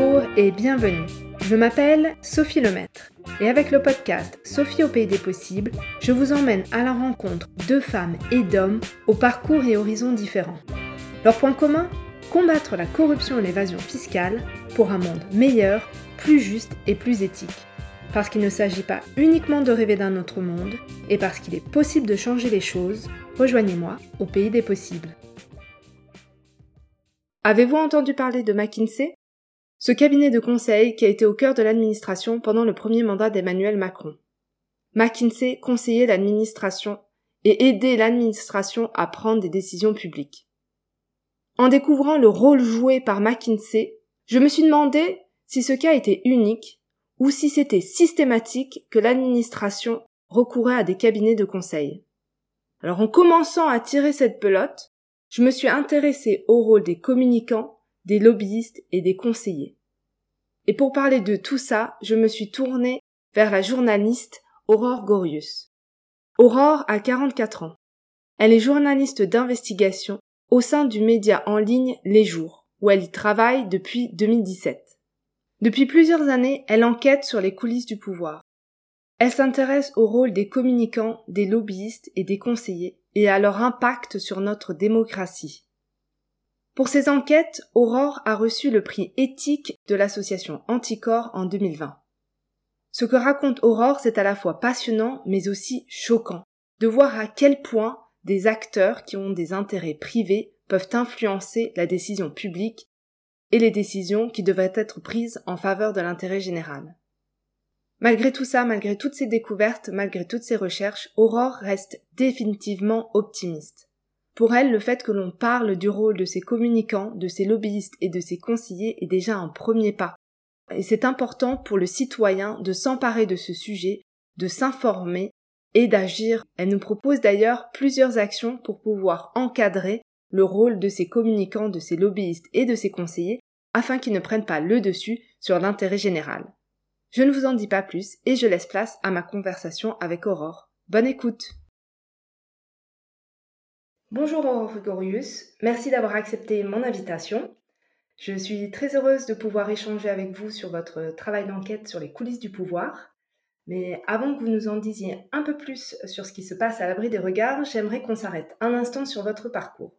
Bonjour et bienvenue. Je m'appelle Sophie Lemaître et avec le podcast Sophie au pays des possibles, je vous emmène à la rencontre de femmes et d'hommes aux parcours et horizons différents. Leur point commun Combattre la corruption et l'évasion fiscale pour un monde meilleur, plus juste et plus éthique. Parce qu'il ne s'agit pas uniquement de rêver d'un autre monde, et parce qu'il est possible de changer les choses, rejoignez-moi au pays des possibles. Avez-vous entendu parler de McKinsey? Ce cabinet de conseil qui a été au cœur de l'administration pendant le premier mandat d'Emmanuel Macron. McKinsey conseillait l'administration et aidait l'administration à prendre des décisions publiques. En découvrant le rôle joué par McKinsey, je me suis demandé si ce cas était unique ou si c'était systématique que l'administration recourait à des cabinets de conseil. Alors en commençant à tirer cette pelote, je me suis intéressée au rôle des communicants, des lobbyistes et des conseillers. Et pour parler de tout ça, je me suis tournée vers la journaliste Aurore Gorius. Aurore a 44 ans. Elle est journaliste d'investigation au sein du média en ligne Les Jours, où elle y travaille depuis 2017. Depuis plusieurs années, elle enquête sur les coulisses du pouvoir. Elle s'intéresse au rôle des communicants, des lobbyistes et des conseillers, et à leur impact sur notre démocratie. Pour ses enquêtes, Aurore a reçu le prix éthique de l'association Anticor en 2020. Ce que raconte Aurore, c'est à la fois passionnant mais aussi choquant de voir à quel point des acteurs qui ont des intérêts privés peuvent influencer la décision publique et les décisions qui devraient être prises en faveur de l'intérêt général. Malgré tout ça, malgré toutes ces découvertes, malgré toutes ces recherches, Aurore reste définitivement optimiste. Pour elle, le fait que l'on parle du rôle de ses communicants, de ses lobbyistes et de ses conseillers est déjà un premier pas. Et c'est important pour le citoyen de s'emparer de ce sujet, de s'informer et d'agir. Elle nous propose d'ailleurs plusieurs actions pour pouvoir encadrer le rôle de ses communicants, de ses lobbyistes et de ses conseillers afin qu'ils ne prennent pas le dessus sur l'intérêt général. Je ne vous en dis pas plus et je laisse place à ma conversation avec Aurore. Bonne écoute. Bonjour Gorius, merci d'avoir accepté mon invitation. Je suis très heureuse de pouvoir échanger avec vous sur votre travail d'enquête sur les coulisses du pouvoir. Mais avant que vous nous en disiez un peu plus sur ce qui se passe à l'abri des regards, j'aimerais qu'on s'arrête un instant sur votre parcours.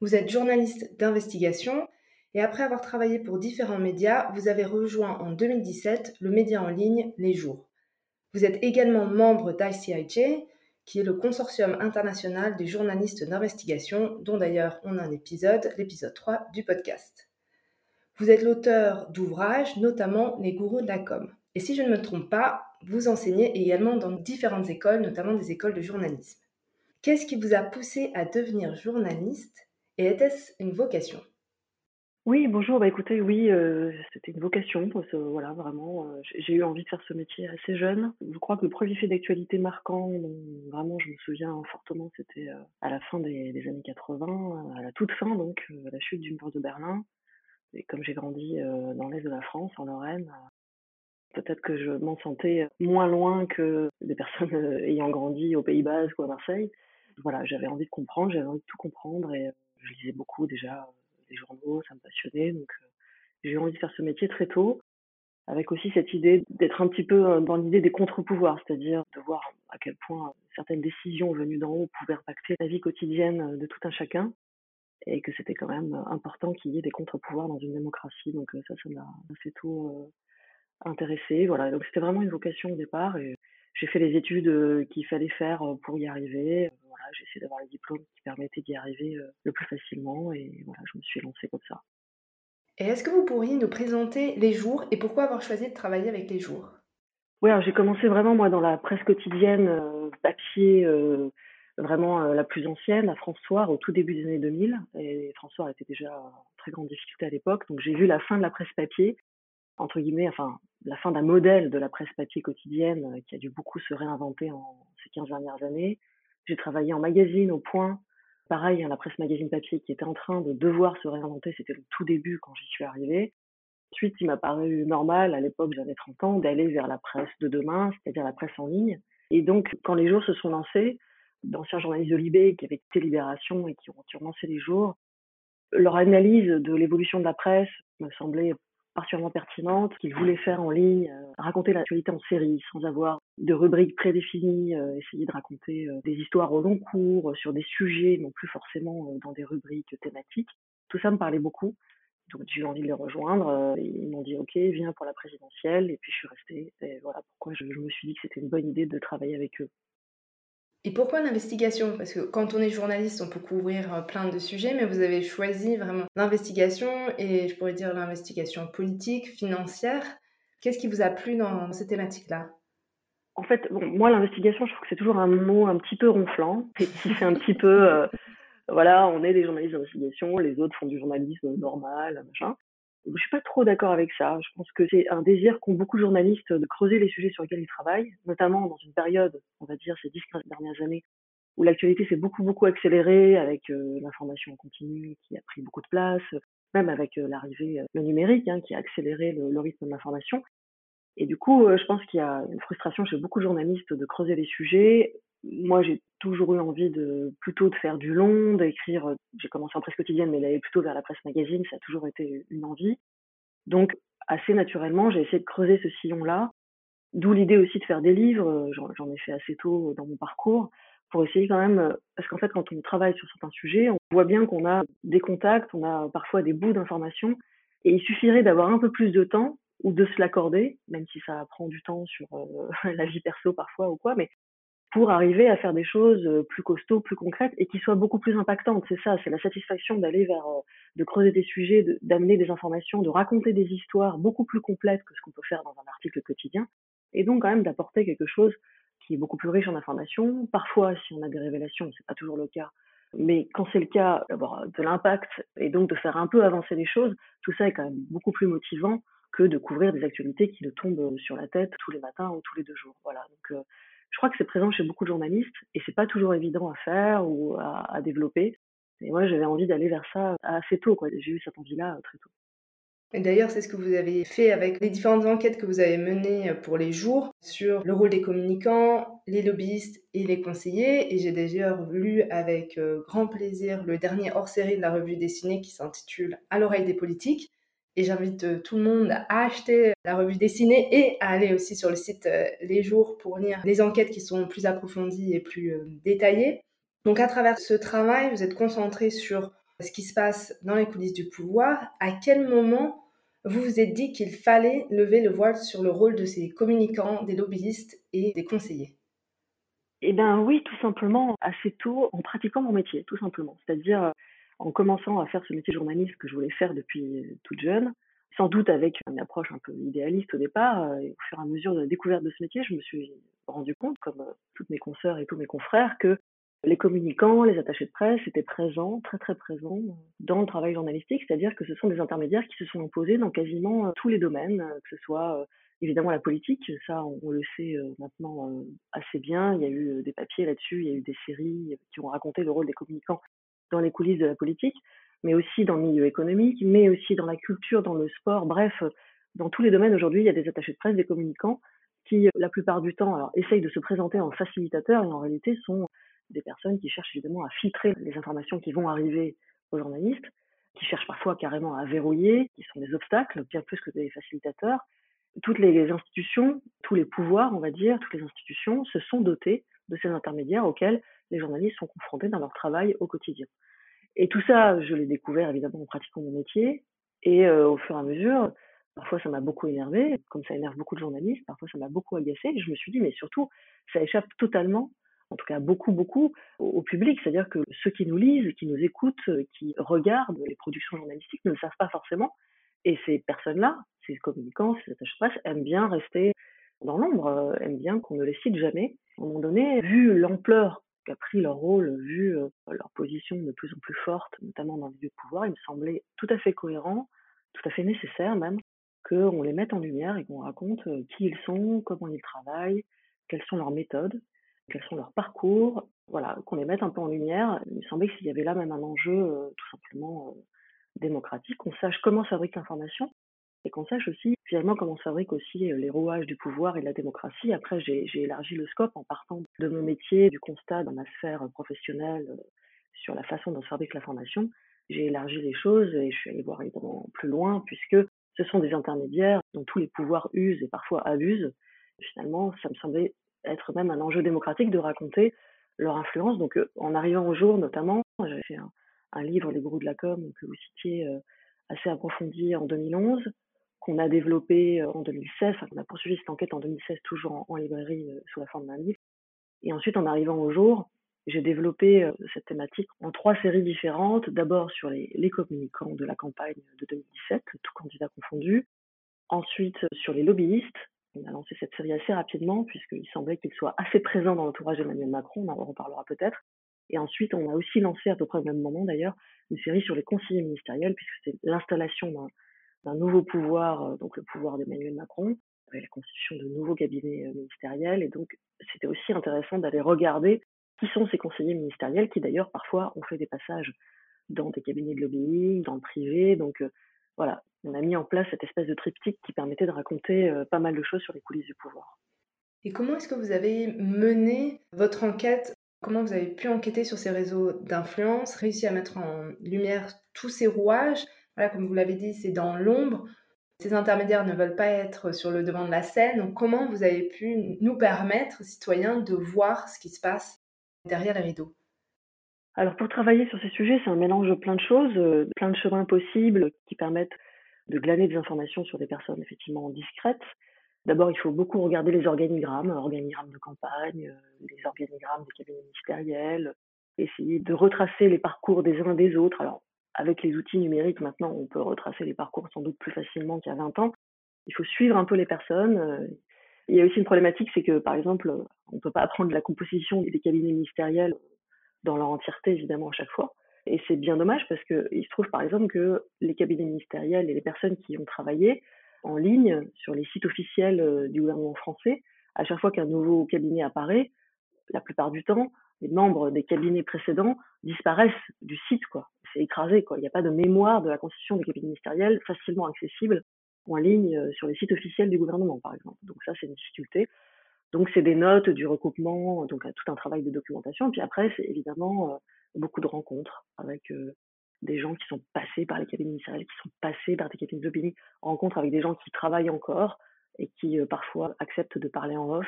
Vous êtes journaliste d'investigation et après avoir travaillé pour différents médias, vous avez rejoint en 2017 le média en ligne Les Jours. Vous êtes également membre d'ICIJ, qui est le consortium international des journalistes d'investigation, dont d'ailleurs on a un épisode, l'épisode 3 du podcast. Vous êtes l'auteur d'ouvrages, notamment Les gourous de la com. Et si je ne me trompe pas, vous enseignez également dans différentes écoles, notamment des écoles de journalisme. Qu'est-ce qui vous a poussé à devenir journaliste et était-ce une vocation? Oui, bonjour. Bah, écoutez, oui, euh, c'était une vocation. voilà, vraiment, euh, j'ai eu envie de faire ce métier assez jeune. Je crois que le premier fait d'actualité marquant, vraiment, je me souviens fortement, c'était euh, à la fin des, années 80, à la toute fin, donc, la chute du mur de Berlin. Et comme j'ai grandi dans l'est de la France, en Lorraine, peut-être que je m'en sentais moins loin que des personnes ayant grandi au Pays Basque ou à Marseille. Voilà, j'avais envie de comprendre, j'avais envie de tout comprendre et je lisais beaucoup déjà les journaux, ça me passionnait. Donc euh, j'ai eu envie de faire ce métier très tôt, avec aussi cette idée d'être un petit peu euh, dans l'idée des contre-pouvoirs, c'est-à-dire de voir à quel point certaines décisions venues d'en haut pouvaient impacter la vie quotidienne de tout un chacun et que c'était quand même important qu'il y ait des contre-pouvoirs dans une démocratie. Donc euh, ça, ça m'a assez tôt intéressé. Voilà, donc c'était vraiment une vocation au départ et j'ai fait les études qu'il fallait faire pour y arriver j'ai essayé d'avoir les diplômes qui permettaient d'y arriver euh, le plus facilement et voilà, je me suis lancée comme ça. Et est-ce que vous pourriez nous présenter les jours et pourquoi avoir choisi de travailler avec les jours? Oui, j'ai commencé vraiment moi dans la presse quotidienne, euh, papier, euh, vraiment la plus ancienne, à François, au tout début des années 2000. Et François était déjà en très grande difficulté à l'époque, donc j'ai vu la fin de la presse papier, entre guillemets, enfin la fin d'un modèle de la presse papier quotidienne qui a dû beaucoup se réinventer en ces 15 dernières années. J'ai travaillé en magazine au point. Pareil, hein, la presse magazine papier qui était en train de devoir se réinventer, c'était le tout début quand j'y suis arrivée. Ensuite, il m'a paru normal, à l'époque j'avais 30 ans, d'aller vers la presse de demain, c'est-à-dire la presse en ligne. Et donc, quand les jours se sont lancés, d'anciens journalistes de Libé qui avaient quitté Libération et qui ont, qui les jours, leur analyse de l'évolution de la presse me semblait particulièrement pertinente qu'il voulait faire en ligne, euh, raconter l'actualité en série sans avoir de rubrique prédéfinie, euh, essayer de raconter des histoires au long cours sur des sujets, non plus forcément dans des rubriques thématiques. Tout ça me parlait beaucoup. Donc j'ai eu envie de les rejoindre. Ils m'ont dit OK, viens pour la présidentielle. Et puis je suis restée. Voilà pourquoi je me suis dit que c'était une bonne idée de travailler avec eux. Et pourquoi l'investigation? Parce que quand on est journaliste, on peut couvrir euh, plein de sujets, mais vous avez choisi vraiment l'investigation et je pourrais dire l'investigation politique, financière. Qu'est-ce qui vous a plu dans ces thématiques-là? En fait, bon, moi, l'investigation, je trouve que c'est toujours un mot un petit peu ronflant. Et qui fait un petit peu, euh, voilà, on est des journalistes d'investigation, les autres font du journalisme normal, machin. Je suis pas trop d'accord avec ça. Je pense que c'est un désir qu'ont beaucoup de journalistes de creuser les sujets sur lesquels ils travaillent, notamment dans une période, on va dire, ces 10-15 dernières années, où l'actualité s'est beaucoup, beaucoup accélérée avec euh, l'information en continu qui a pris beaucoup de place, même avec euh, l'arrivée, euh, le numérique, hein, qui a accéléré le, le rythme de l'information. Et du coup, je pense qu'il y a une frustration chez beaucoup de journalistes de creuser les sujets. Moi, j'ai toujours eu envie de plutôt de faire du long, d'écrire. J'ai commencé en presse quotidienne, mais d'aller plutôt vers la presse magazine, ça a toujours été une envie. Donc, assez naturellement, j'ai essayé de creuser ce sillon-là. D'où l'idée aussi de faire des livres. J'en ai fait assez tôt dans mon parcours pour essayer quand même, parce qu'en fait, quand on travaille sur certains sujets, on voit bien qu'on a des contacts, on a parfois des bouts d'informations, et il suffirait d'avoir un peu plus de temps ou de se l'accorder, même si ça prend du temps sur euh, la vie perso parfois ou quoi, mais pour arriver à faire des choses euh, plus costauds, plus concrètes et qui soient beaucoup plus impactantes. C'est ça, c'est la satisfaction d'aller vers, euh, de creuser des sujets, d'amener des informations, de raconter des histoires beaucoup plus complètes que ce qu'on peut faire dans un article quotidien, et donc quand même d'apporter quelque chose qui est beaucoup plus riche en informations. Parfois, si on a des révélations, c'est pas toujours le cas, mais quand c'est le cas, d'avoir de l'impact et donc de faire un peu avancer les choses, tout ça est quand même beaucoup plus motivant que de couvrir des actualités qui nous tombent sur la tête tous les matins ou tous les deux jours. Voilà. Euh, je crois que c'est présent chez beaucoup de journalistes et c'est pas toujours évident à faire ou à, développer. Et moi, j'avais envie d'aller vers ça assez tôt. J'ai eu cette envie-là euh, très tôt. Et d'ailleurs, c'est ce que vous avez fait avec les différentes enquêtes que vous avez menées pour les jours sur le rôle des communicants, les lobbyistes et les conseillers. Et j'ai déjà lu avec euh, grand plaisir le dernier hors-série de la revue dessinée qui s'intitule À l'oreille des politiques. Et j'invite euh, tout le monde à acheter la revue dessinée et à aller aussi sur le site euh, Les Jours pour lire les enquêtes qui sont plus approfondies et plus euh, détaillées. Donc à travers ce travail, vous êtes concentré sur ce qui se passe dans les coulisses du pouvoir. À quel moment vous vous êtes dit qu'il fallait lever le voile sur le rôle de ces communicants, des lobbyistes et des conseillers? Eh bien oui, tout simplement, assez tôt, en pratiquant mon métier, tout simplement. C'est-à-dire en commençant à faire ce métier journaliste que je voulais faire depuis toute jeune, sans doute avec une approche un peu idéaliste au départ, euh, et au fur et à mesure de la découverte de ce métier, je me suis rendu compte, comme euh, toutes mes consoeurs et tous mes confrères, que les communicants, les attachés de presse étaient présents, très très présents dans le travail journalistique, c'est-à-dire que ce sont des intermédiaires qui se sont imposés dans quasiment euh, tous les domaines, que ce soit évidemment la politique, ça on, le sait maintenant assez bien, il y a eu des papiers là-dessus, il y a eu des séries qui ont raconté le rôle des communicants dans les coulisses de la politique, mais aussi dans le milieu économique, mais aussi dans la culture, dans le sport, bref, dans tous les domaines aujourd'hui, il y a des attachés de presse, des communicants qui, la plupart du temps, alors, essayent de se présenter en facilitateurs et en réalité sont des personnes qui cherchent évidemment à filtrer les informations qui vont arriver aux journalistes, qui cherchent parfois carrément à verrouiller, qui sont des obstacles, bien plus que des facilitateurs. Toutes les institutions, tous les pouvoirs, on va dire, toutes les institutions se sont dotées de ces intermédiaires auxquels les journalistes sont confrontés dans leur travail au quotidien. Et tout ça, je l'ai découvert évidemment en pratiquant mon métier. Et euh, au fur et à mesure, parfois ça m'a beaucoup énervé, comme ça énerve beaucoup de journalistes, parfois ça m'a beaucoup agacé. Je me suis dit, mais surtout, ça échappe totalement, en tout cas beaucoup, beaucoup, au, public. C'est-à-dire que ceux qui nous lisent, qui nous écoutent, qui regardent les productions journalistiques ne le savent pas forcément. Et ces personnes-là, ces communicants, ces attachés de presse, aiment bien rester dans l'ombre, euh, aiment bien qu'on ne les cite jamais. À un moment donné, vu l'ampleur qu'a pris leur rôle, vu euh, leur position de plus en plus forte, notamment dans les lieux de pouvoir, il me semblait tout à fait cohérent, tout à fait nécessaire même, qu'on les mette en lumière et qu'on raconte euh, qui ils sont, comment ils travaillent, quelles sont leurs méthodes, quels sont leurs parcours, voilà, qu'on les mette un peu en lumière. Il me semblait qu'il y avait là même un enjeu tout simplement démocratique, qu'on sache comment fabrique l'information, et qu'on sache aussi finalement comment se fabriquent aussi euh, les rouages du pouvoir et de la démocratie. Après, j'ai élargi le scope en partant de mon métier, du constat dans ma sphère professionnelle euh, sur la façon dont se fabrique l'information. J'ai élargi les choses et je suis allée voir évidemment plus loin puisque ce sont des intermédiaires dont tous les pouvoirs usent et parfois abusent. Finalement, ça me semblait être même un enjeu démocratique de raconter leur influence. Donc, euh, en arrivant au jour, notamment, j'ai fait un, livre, Les gourous de la com, que vous citiez, euh, assez approfondi en 2011, qu'on a développé euh, en 2016, enfin, on a poursuivi cette enquête en 2016, toujours en, librairie sous la forme d'un livre. Et ensuite, en arrivant au jour, j'ai développé cette thématique en trois séries différentes. D'abord sur les, communicants de la campagne de 2017, tout candidat confondu. Ensuite sur les lobbyistes, on a lancé cette série assez rapidement, puisqu'il semblait qu'il soit assez présent dans l'entourage d'Emmanuel Macron, on en reparlera peut-être. Et ensuite, on a aussi lancé, à peu près au même moment d'ailleurs, une série sur les conseillers ministériels, puisque c'est l'installation d'un nouveau pouvoir, euh, donc le pouvoir d'Emmanuel Macron, avec la constitution de nouveaux cabinets euh, ministériels. Et donc, c'était aussi intéressant d'aller regarder qui sont ces conseillers ministériels, qui d'ailleurs parfois ont fait des passages dans des cabinets de lobbying, dans le privé. Donc, euh, voilà, on a mis en place cette espèce de triptyque qui permettait de raconter pas mal de choses sur les coulisses du pouvoir. Et comment est-ce que vous avez mené votre enquête? Comment vous avez pu enquêter sur ces réseaux d'influence, réussir à mettre en lumière tous ces rouages? Voilà, comme vous l'avez dit, c'est dans l'ombre. Ces intermédiaires ne veulent pas être sur le devant de la scène. Donc, comment vous avez pu nous permettre, citoyens, de voir ce qui se passe derrière les rideaux? Alors pour travailler sur ces sujets, c'est un mélange de plein de choses, euh, plein de chemins possibles qui permettent de glaner des informations sur des personnes effectivement discrètes. D'abord, il faut beaucoup regarder les organigrammes, organigrammes de campagne, euh, les organigrammes des cabinets ministériels, essayer de retracer les parcours des uns des autres. Alors, avec les outils numériques, maintenant, on peut retracer les parcours sans doute plus facilement qu'il y a 20 ans. Il faut suivre un peu les personnes. Euh. Il y a aussi une problématique, c'est que, par exemple, on ne peut pas apprendre la composition des cabinets ministériels dans leur entièreté, évidemment, à chaque fois. Et c'est bien dommage parce qu'il se trouve par exemple que les cabinets ministériels et les personnes qui ont travaillé en ligne sur les sites officiels euh, du gouvernement français, à chaque fois qu'un nouveau cabinet apparaît, la plupart du temps, les membres des cabinets précédents disparaissent du site, quoi. Écrasé, quoi. Il n'y a pas de mémoire de la constitution des cabinets ministériels facilement accessible en ligne euh, sur les sites officiels du gouvernement, par exemple. Donc ça, c'est une difficulté. Donc c'est des notes, du recoupement, donc tout un travail de documentation. Puis après, c'est évidemment euh, beaucoup de rencontres avec des gens qui sont passés par les cabinets ministériels, qui sont passés par des cabinets lobbying, rencontres avec des gens qui travaillent encore et qui parfois acceptent de parler en off.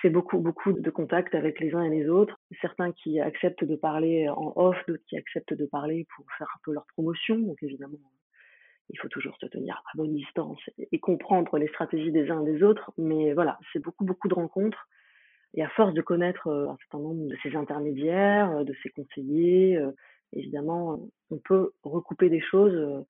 C'est beaucoup, beaucoup de contacts avec les uns et les autres. Certains qui acceptent de parler en off, d'autres qui acceptent de parler pour faire un peu leur promotion. Donc évidemment, il faut toujours se tenir à bonne distance et comprendre les stratégies des uns et des autres. Mais voilà, c'est beaucoup, beaucoup de rencontres. Et à force de connaître un certain nombre de ces intermédiaires, de ces conseillers, évidemment, on peut recouper des choses,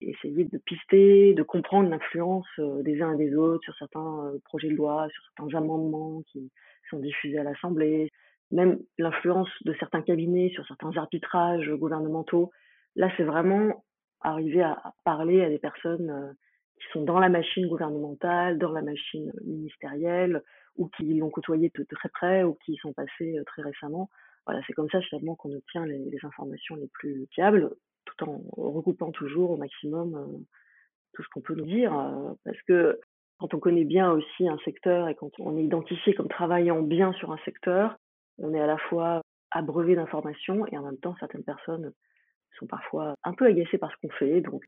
essayer de pister, de comprendre l'influence des uns et des autres sur certains projets de loi, sur certains amendements qui sont diffusés à l'Assemblée, même l'influence de certains cabinets sur certains arbitrages gouvernementaux. Là, c'est vraiment arriver à parler à des personnes qui sont dans la machine gouvernementale, dans la machine ministérielle, ou qui l'ont côtoyé de très près, ou qui y sont passés très récemment. Voilà, c'est comme ça finalement qu'on obtient les, les, informations les plus fiables, tout en recoupant toujours au maximum tout ce qu'on peut nous dire, parce que quand on connaît bien aussi un secteur et quand on est identifié comme travaillant bien sur un secteur, on est à la fois abreuvé d'informations et en même temps certaines personnes sont parfois un peu agacées par ce qu'on fait, donc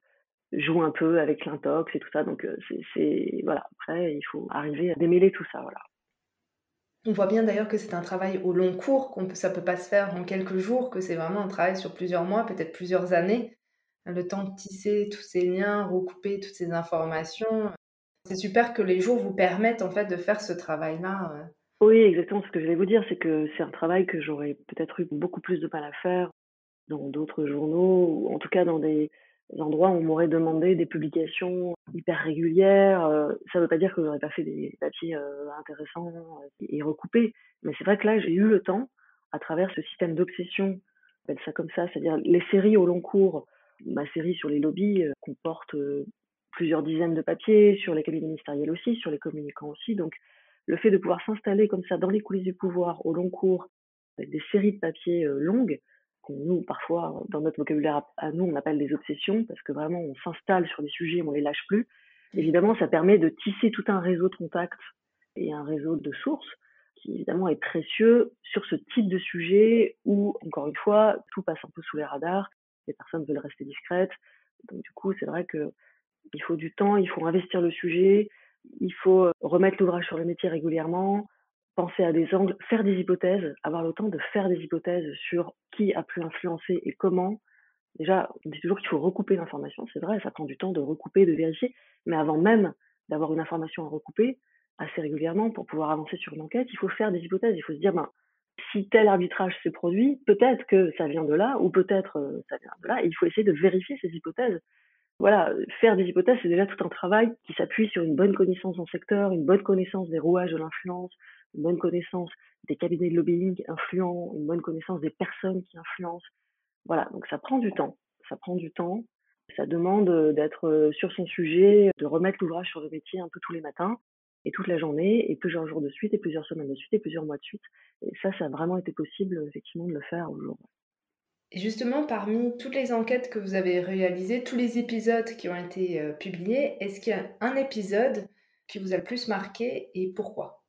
jouent un peu avec l'intox et tout ça. Donc c'est voilà. Après, il faut arriver à démêler tout ça. On voit bien d'ailleurs que c'est un travail au long cours, qu'on peut, ça peut pas se faire en quelques jours, que c'est vraiment un travail sur plusieurs mois, peut-être plusieurs années. Le temps de tisser tous ces liens, recouper toutes ces informations. C'est super que les jours vous permettent en fait de faire ce travail-là. Euh. Oui, exactement. Ce que je vais vous dire, c'est que c'est un travail que j'aurais peut-être eu beaucoup plus de mal à faire dans d'autres journaux, ou en tout cas dans des, endroits où on m'aurait demandé des publications hyper régulières. Euh, ça ne veut pas dire que j'aurais pas fait des papiers euh, intéressants et recoupés, mais c'est vrai que là, j'ai eu le temps, à travers ce système d'obsession, appelle ça comme ça, c'est-à-dire les séries au long cours. Ma série sur les lobbies euh, comporte plusieurs dizaines de papiers, sur les cabinets ministériels aussi, sur les communicants aussi. Donc, le fait de pouvoir s'installer comme ça dans les coulisses du pouvoir au long cours, avec des séries de papiers longues, nous, parfois, dans notre vocabulaire à nous, on appelle des obsessions, parce que vraiment, on s'installe sur des sujets, on les lâche plus. Évidemment, ça permet de tisser tout un réseau de contacts et un réseau de sources qui, évidemment, est précieux sur ce type de sujet où, encore une fois, tout passe un peu sous les radars, les personnes veulent rester discrètes. Donc, du coup, c'est vrai que Il faut du temps, il faut investir le sujet, il faut remettre l'ouvrage sur le métier régulièrement, penser à des angles, faire des hypothèses, avoir le temps de faire des hypothèses sur qui a pu influencer et comment. Déjà, on dit toujours qu'il faut recouper l'information, c'est vrai, ça prend du temps de recouper, de vérifier, mais avant même d'avoir une information à recouper, assez régulièrement, pour pouvoir avancer sur une enquête, il faut faire des hypothèses, il faut se dire, ben, si tel arbitrage s'est produit, peut-être que ça vient de là, ou peut-être euh, ça vient de là, et il faut essayer de vérifier ces hypothèses. Voilà, faire des hypothèses, c'est déjà tout un travail qui s'appuie sur une bonne connaissance d'un secteur, une bonne connaissance des rouages de l'influence, une bonne connaissance des cabinets de lobbying influents, une bonne connaissance des personnes qui influencent. Voilà, donc ça prend du temps. Ça prend du temps. Ça demande euh, d'être euh, sur son sujet, de remettre l'ouvrage sur le métier un peu tous les matins et toute la journée, et plusieurs jours de suite, et plusieurs semaines de suite, et plusieurs mois de suite. Et ça, ça a vraiment été possible, effectivement, de le faire aujourd'hui. Justement, parmi toutes les enquêtes que vous avez réalisées, tous les épisodes qui ont été euh, publiés, est-ce qu'il y a un épisode qui vous a le plus marqué et pourquoi?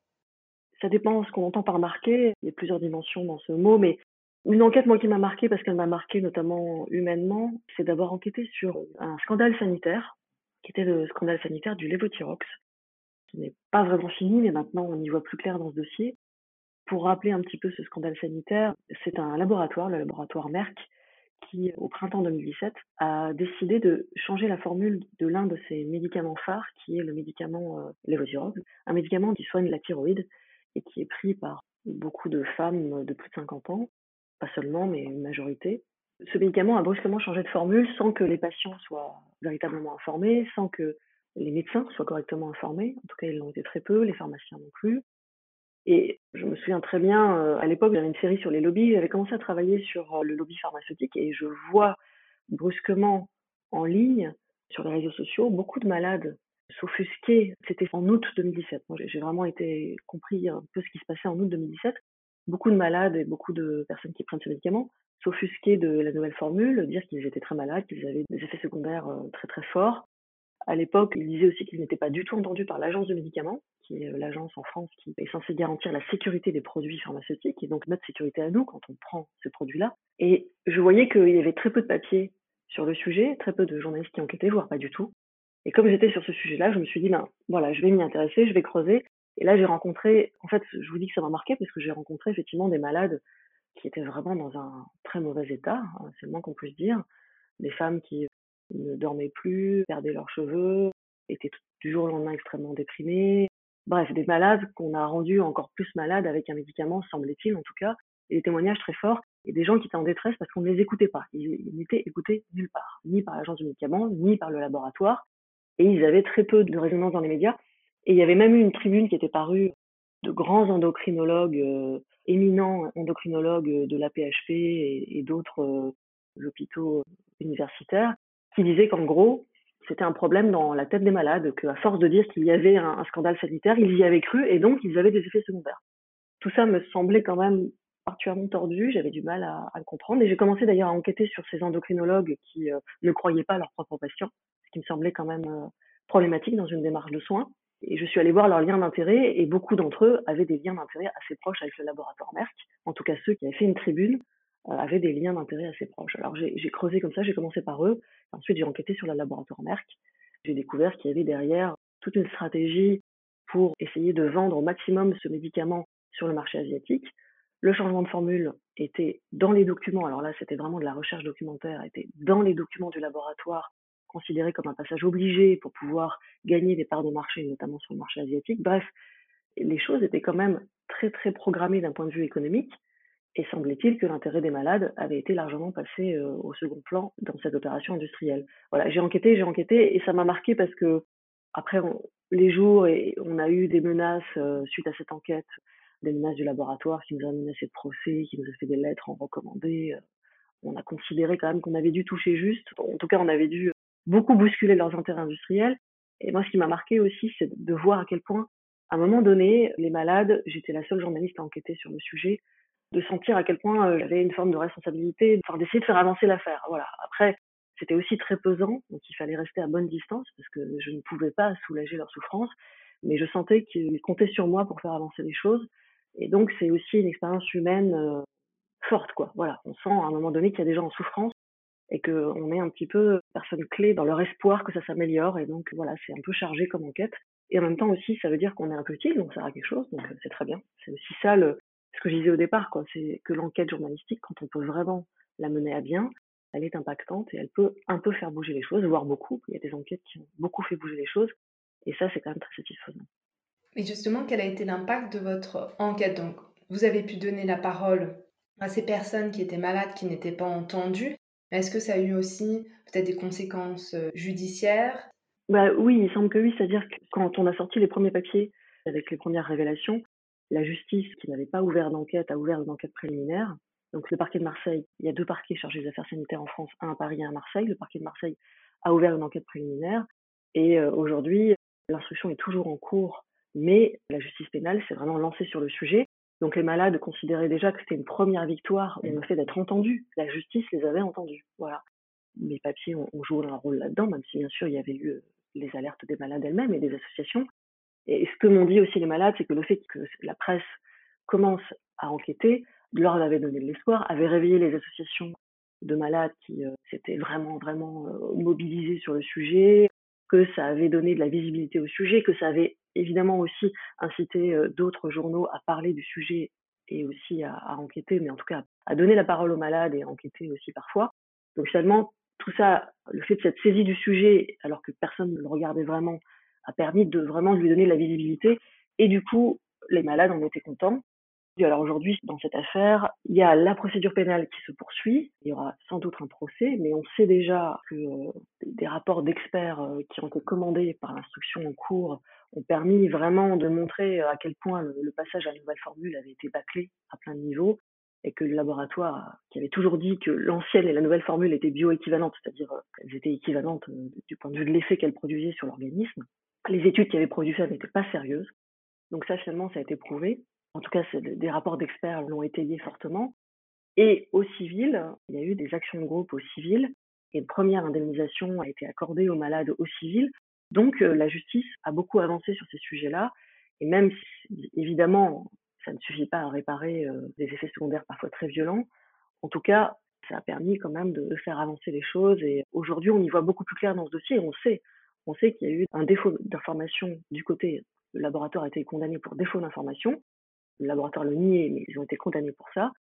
Ça dépend de ce qu'on entend par marqué. Il y a plusieurs dimensions dans ce mot, mais une enquête, moi, qui m'a marqué, parce qu'elle m'a marqué notamment humainement, c'est d'avoir enquêté sur un scandale sanitaire, qui était le scandale sanitaire du lévothyrox, qui n'est pas vraiment fini, mais maintenant on y voit plus clair dans ce dossier. Pour rappeler un petit peu ce scandale sanitaire, c'est un laboratoire, le laboratoire Merck, qui, au printemps 2017, a décidé de changer la formule de l'un de ses médicaments phares, qui est le médicament euh, un médicament qui soigne la thyroïde et qui est pris par beaucoup de femmes de plus de 50 ans, pas seulement, mais une majorité. Ce médicament a brusquement changé de formule sans que les patients soient véritablement informés, sans que les médecins soient correctement informés. En tout cas, ils l'ont été très peu, les pharmaciens non plus. Et je me souviens très bien, euh, à l'époque, j'avais une série sur les lobbies. J'avais commencé à travailler sur euh, le lobby pharmaceutique et je vois brusquement en ligne, sur les réseaux sociaux, beaucoup de malades s'offusquer. C'était en août 2017. Moi, j'ai vraiment été compris un peu ce qui se passait en août 2017. Beaucoup de malades et beaucoup de personnes qui prennent ce médicament s'offusquer de la nouvelle formule, dire qu'ils étaient très malades, qu'ils avaient des effets secondaires euh, très très forts, à l'époque, il disait aussi qu'il n'était pas du tout entendu par l'agence de médicaments, qui est euh, l'agence en France qui est censée garantir la sécurité des produits pharmaceutiques et donc notre sécurité à nous quand on prend ces produits-là. Et je voyais qu'il y avait très peu de papiers sur le sujet, très peu de journalistes qui enquêtaient, voire pas du tout. Et comme j'étais sur ce sujet-là, je me suis dit, ben voilà, je vais m'y intéresser, je vais creuser. Et là, j'ai rencontré, en fait, je vous dis que ça m'a marqué parce que j'ai rencontré effectivement des malades qui étaient vraiment dans un très mauvais état, hein, c'est le moins qu'on puisse dire. Des femmes qui ne dormaient plus, perdaient leurs cheveux, étaient du jour au lendemain extrêmement déprimés. Bref, des malades qu'on a rendus encore plus malades avec un médicament, semblait-il en tout cas, et des témoignages très forts, et des gens qui étaient en détresse parce qu'on ne les écoutait pas. Ils, n'étaient écoutés nulle part, ni par l'agence du médicament, ni par le laboratoire, et ils avaient très peu de résonance dans les médias. Et il y avait même eu une tribune qui était parue de grands endocrinologues, euh, éminents endocrinologues de la PHP et, d'autres euh, hôpitaux universitaires, qui disait qu'en gros, c'était un problème dans la tête des malades, qu'à force de dire qu'il y avait un, scandale sanitaire, ils y avaient cru et donc ils avaient des effets secondaires. Tout ça me semblait quand même particulièrement tordu, j'avais du mal à, le comprendre et j'ai commencé d'ailleurs à enquêter sur ces endocrinologues qui euh, ne croyaient pas leurs propres patients, ce qui me semblait quand même euh, problématique dans une démarche de soins. Et je suis allée voir leurs liens d'intérêt et beaucoup d'entre eux avaient des liens d'intérêt assez proches avec le laboratoire Merck, en tout cas ceux qui avaient fait une tribune avaient des liens d'intérêt assez proches. Alors j'ai creusé comme ça, j'ai commencé par eux, ensuite j'ai enquêté sur le laboratoire Merck. J'ai découvert qu'il y avait derrière toute une stratégie pour essayer de vendre au maximum ce médicament sur le marché asiatique. Le changement de formule était dans les documents, alors là c'était vraiment de la recherche documentaire, était dans les documents du laboratoire considéré comme un passage obligé pour pouvoir gagner des parts de marché, notamment sur le marché asiatique. Bref, les choses étaient quand même très très programmées d'un point de vue économique. Et semblait-il que l'intérêt des malades avait été largement passé euh, au second plan dans cette opération industrielle. Voilà, j'ai enquêté, j'ai enquêté, et ça m'a marqué parce que après les jours, et on a eu des menaces euh, suite à cette enquête, des menaces du laboratoire qui nous a menacé de procès, qui nous a fait des lettres en recommandé. Euh, on a considéré quand même qu'on avait dû toucher juste. En tout cas, on avait dû beaucoup bousculer leurs intérêts industriels. Et moi, ce qui m'a marqué aussi, c'est de voir à quel point, à un moment donné, les malades, j'étais la seule journaliste à enquêter sur le sujet, de sentir à quel point euh, j'avais une forme de responsabilité, enfin, d'essayer de faire avancer l'affaire. Voilà. Après, c'était aussi très pesant, donc il fallait rester à bonne distance parce que je ne pouvais pas soulager leur souffrance, mais je sentais qu'ils comptaient sur moi pour faire avancer les choses. Et donc, c'est aussi une expérience humaine euh, forte, quoi. Voilà. On sent à un moment donné qu'il y a des gens en souffrance et qu'on est un petit peu personne clé dans leur espoir que ça s'améliore. Et donc voilà, c'est un peu chargé comme enquête. Et en même temps aussi, ça veut dire qu'on est un peu utile, donc ça a quelque chose, donc c'est très bien. C'est aussi ça le, ce que je disais au départ. C'est que l'enquête journalistique, quand on peut vraiment la mener à bien, elle est impactante et elle peut un peu faire bouger les choses, voire beaucoup. Il y a des enquêtes qui ont beaucoup fait bouger les choses. Et ça, c'est quand même très satisfaisant. Et justement, quel a été l'impact de votre enquête? Donc, vous avez pu donner la parole à ces personnes qui étaient malades, qui n'étaient pas entendues. Est-ce que ça a eu aussi peut-être des conséquences euh, judiciaires? Bah, Oui, il semble que oui. C'est-à-dire que quand on a sorti les premiers papiers avec les premières révélations, la justice, qui n'avait pas ouvert d'enquête, a ouvert une enquête préliminaire. Donc le parquet de Marseille, il y a deux parquets chargés des affaires sanitaires en France, un à Paris et un à Marseille. Le parquet de Marseille a ouvert une enquête préliminaire. Et euh, aujourd'hui, l'instruction est toujours en cours, mais la justice pénale s'est vraiment lancée sur le sujet. Donc les malades considéraient déjà que c'était une première victoire et le fait d'être entendus. La justice les avait entendus. Voilà. Mes papiers ont, joué un rôle là-dedans, même si bien sûr il y avait eu les alertes des malades elles-mêmes et des associations. Et ce que m'ont dit aussi les malades, c'est que le fait que la presse commence à enquêter leur avait donné de l'espoir, avait réveillé les associations de malades qui euh, s'étaient vraiment, vraiment euh, mobilisées sur le sujet, que ça avait donné de la visibilité au sujet, que ça avait évidemment aussi incité euh, d'autres journaux à parler du sujet et aussi à, à, enquêter, mais en tout cas à donner la parole aux malades et à enquêter aussi parfois. Donc finalement, tout ça, le fait de cette saisie du sujet, alors que personne ne le regardait vraiment, a permis de vraiment lui donner de la visibilité. Et du coup, les malades en étaient contents. Alors aujourd'hui, dans cette affaire, il y a la procédure pénale qui se poursuit. Il y aura sans doute un procès, mais on sait déjà que euh, des rapports d'experts euh, qui ont été commandés par l'instruction en cours ont permis vraiment de montrer à quel point le, passage à la nouvelle formule avait été bâclé à plein de niveaux et que le laboratoire qui avait toujours dit que l'ancienne et la nouvelle formule étaient bioéquivalentes, c'est-à-dire euh, qu'elles étaient équivalentes du point de vue de l'effet qu'elles produisaient sur l'organisme, les études qui avaient produit ça n'étaient pas sérieuses. Donc ça, finalement, ça a été prouvé en tout cas des rapports d'experts l'ont étayé fortement. Et au civil, il y a eu des actions de groupe au civil, et une première indemnisation a été accordée aux malades au civil. Donc euh, la justice a beaucoup avancé sur ces sujets-là, et même si évidemment ça ne suffit pas à réparer euh, des effets secondaires parfois très violents, en tout cas ça a permis quand même de faire avancer les choses. Et aujourd'hui, on y voit beaucoup plus clair dans ce dossier. On sait, on sait qu'il y a eu un défaut d'information du côté. Le laboratoire a été condamné pour défaut d'information le laboratoire le niait, mais ils ont été condamnés pour ça.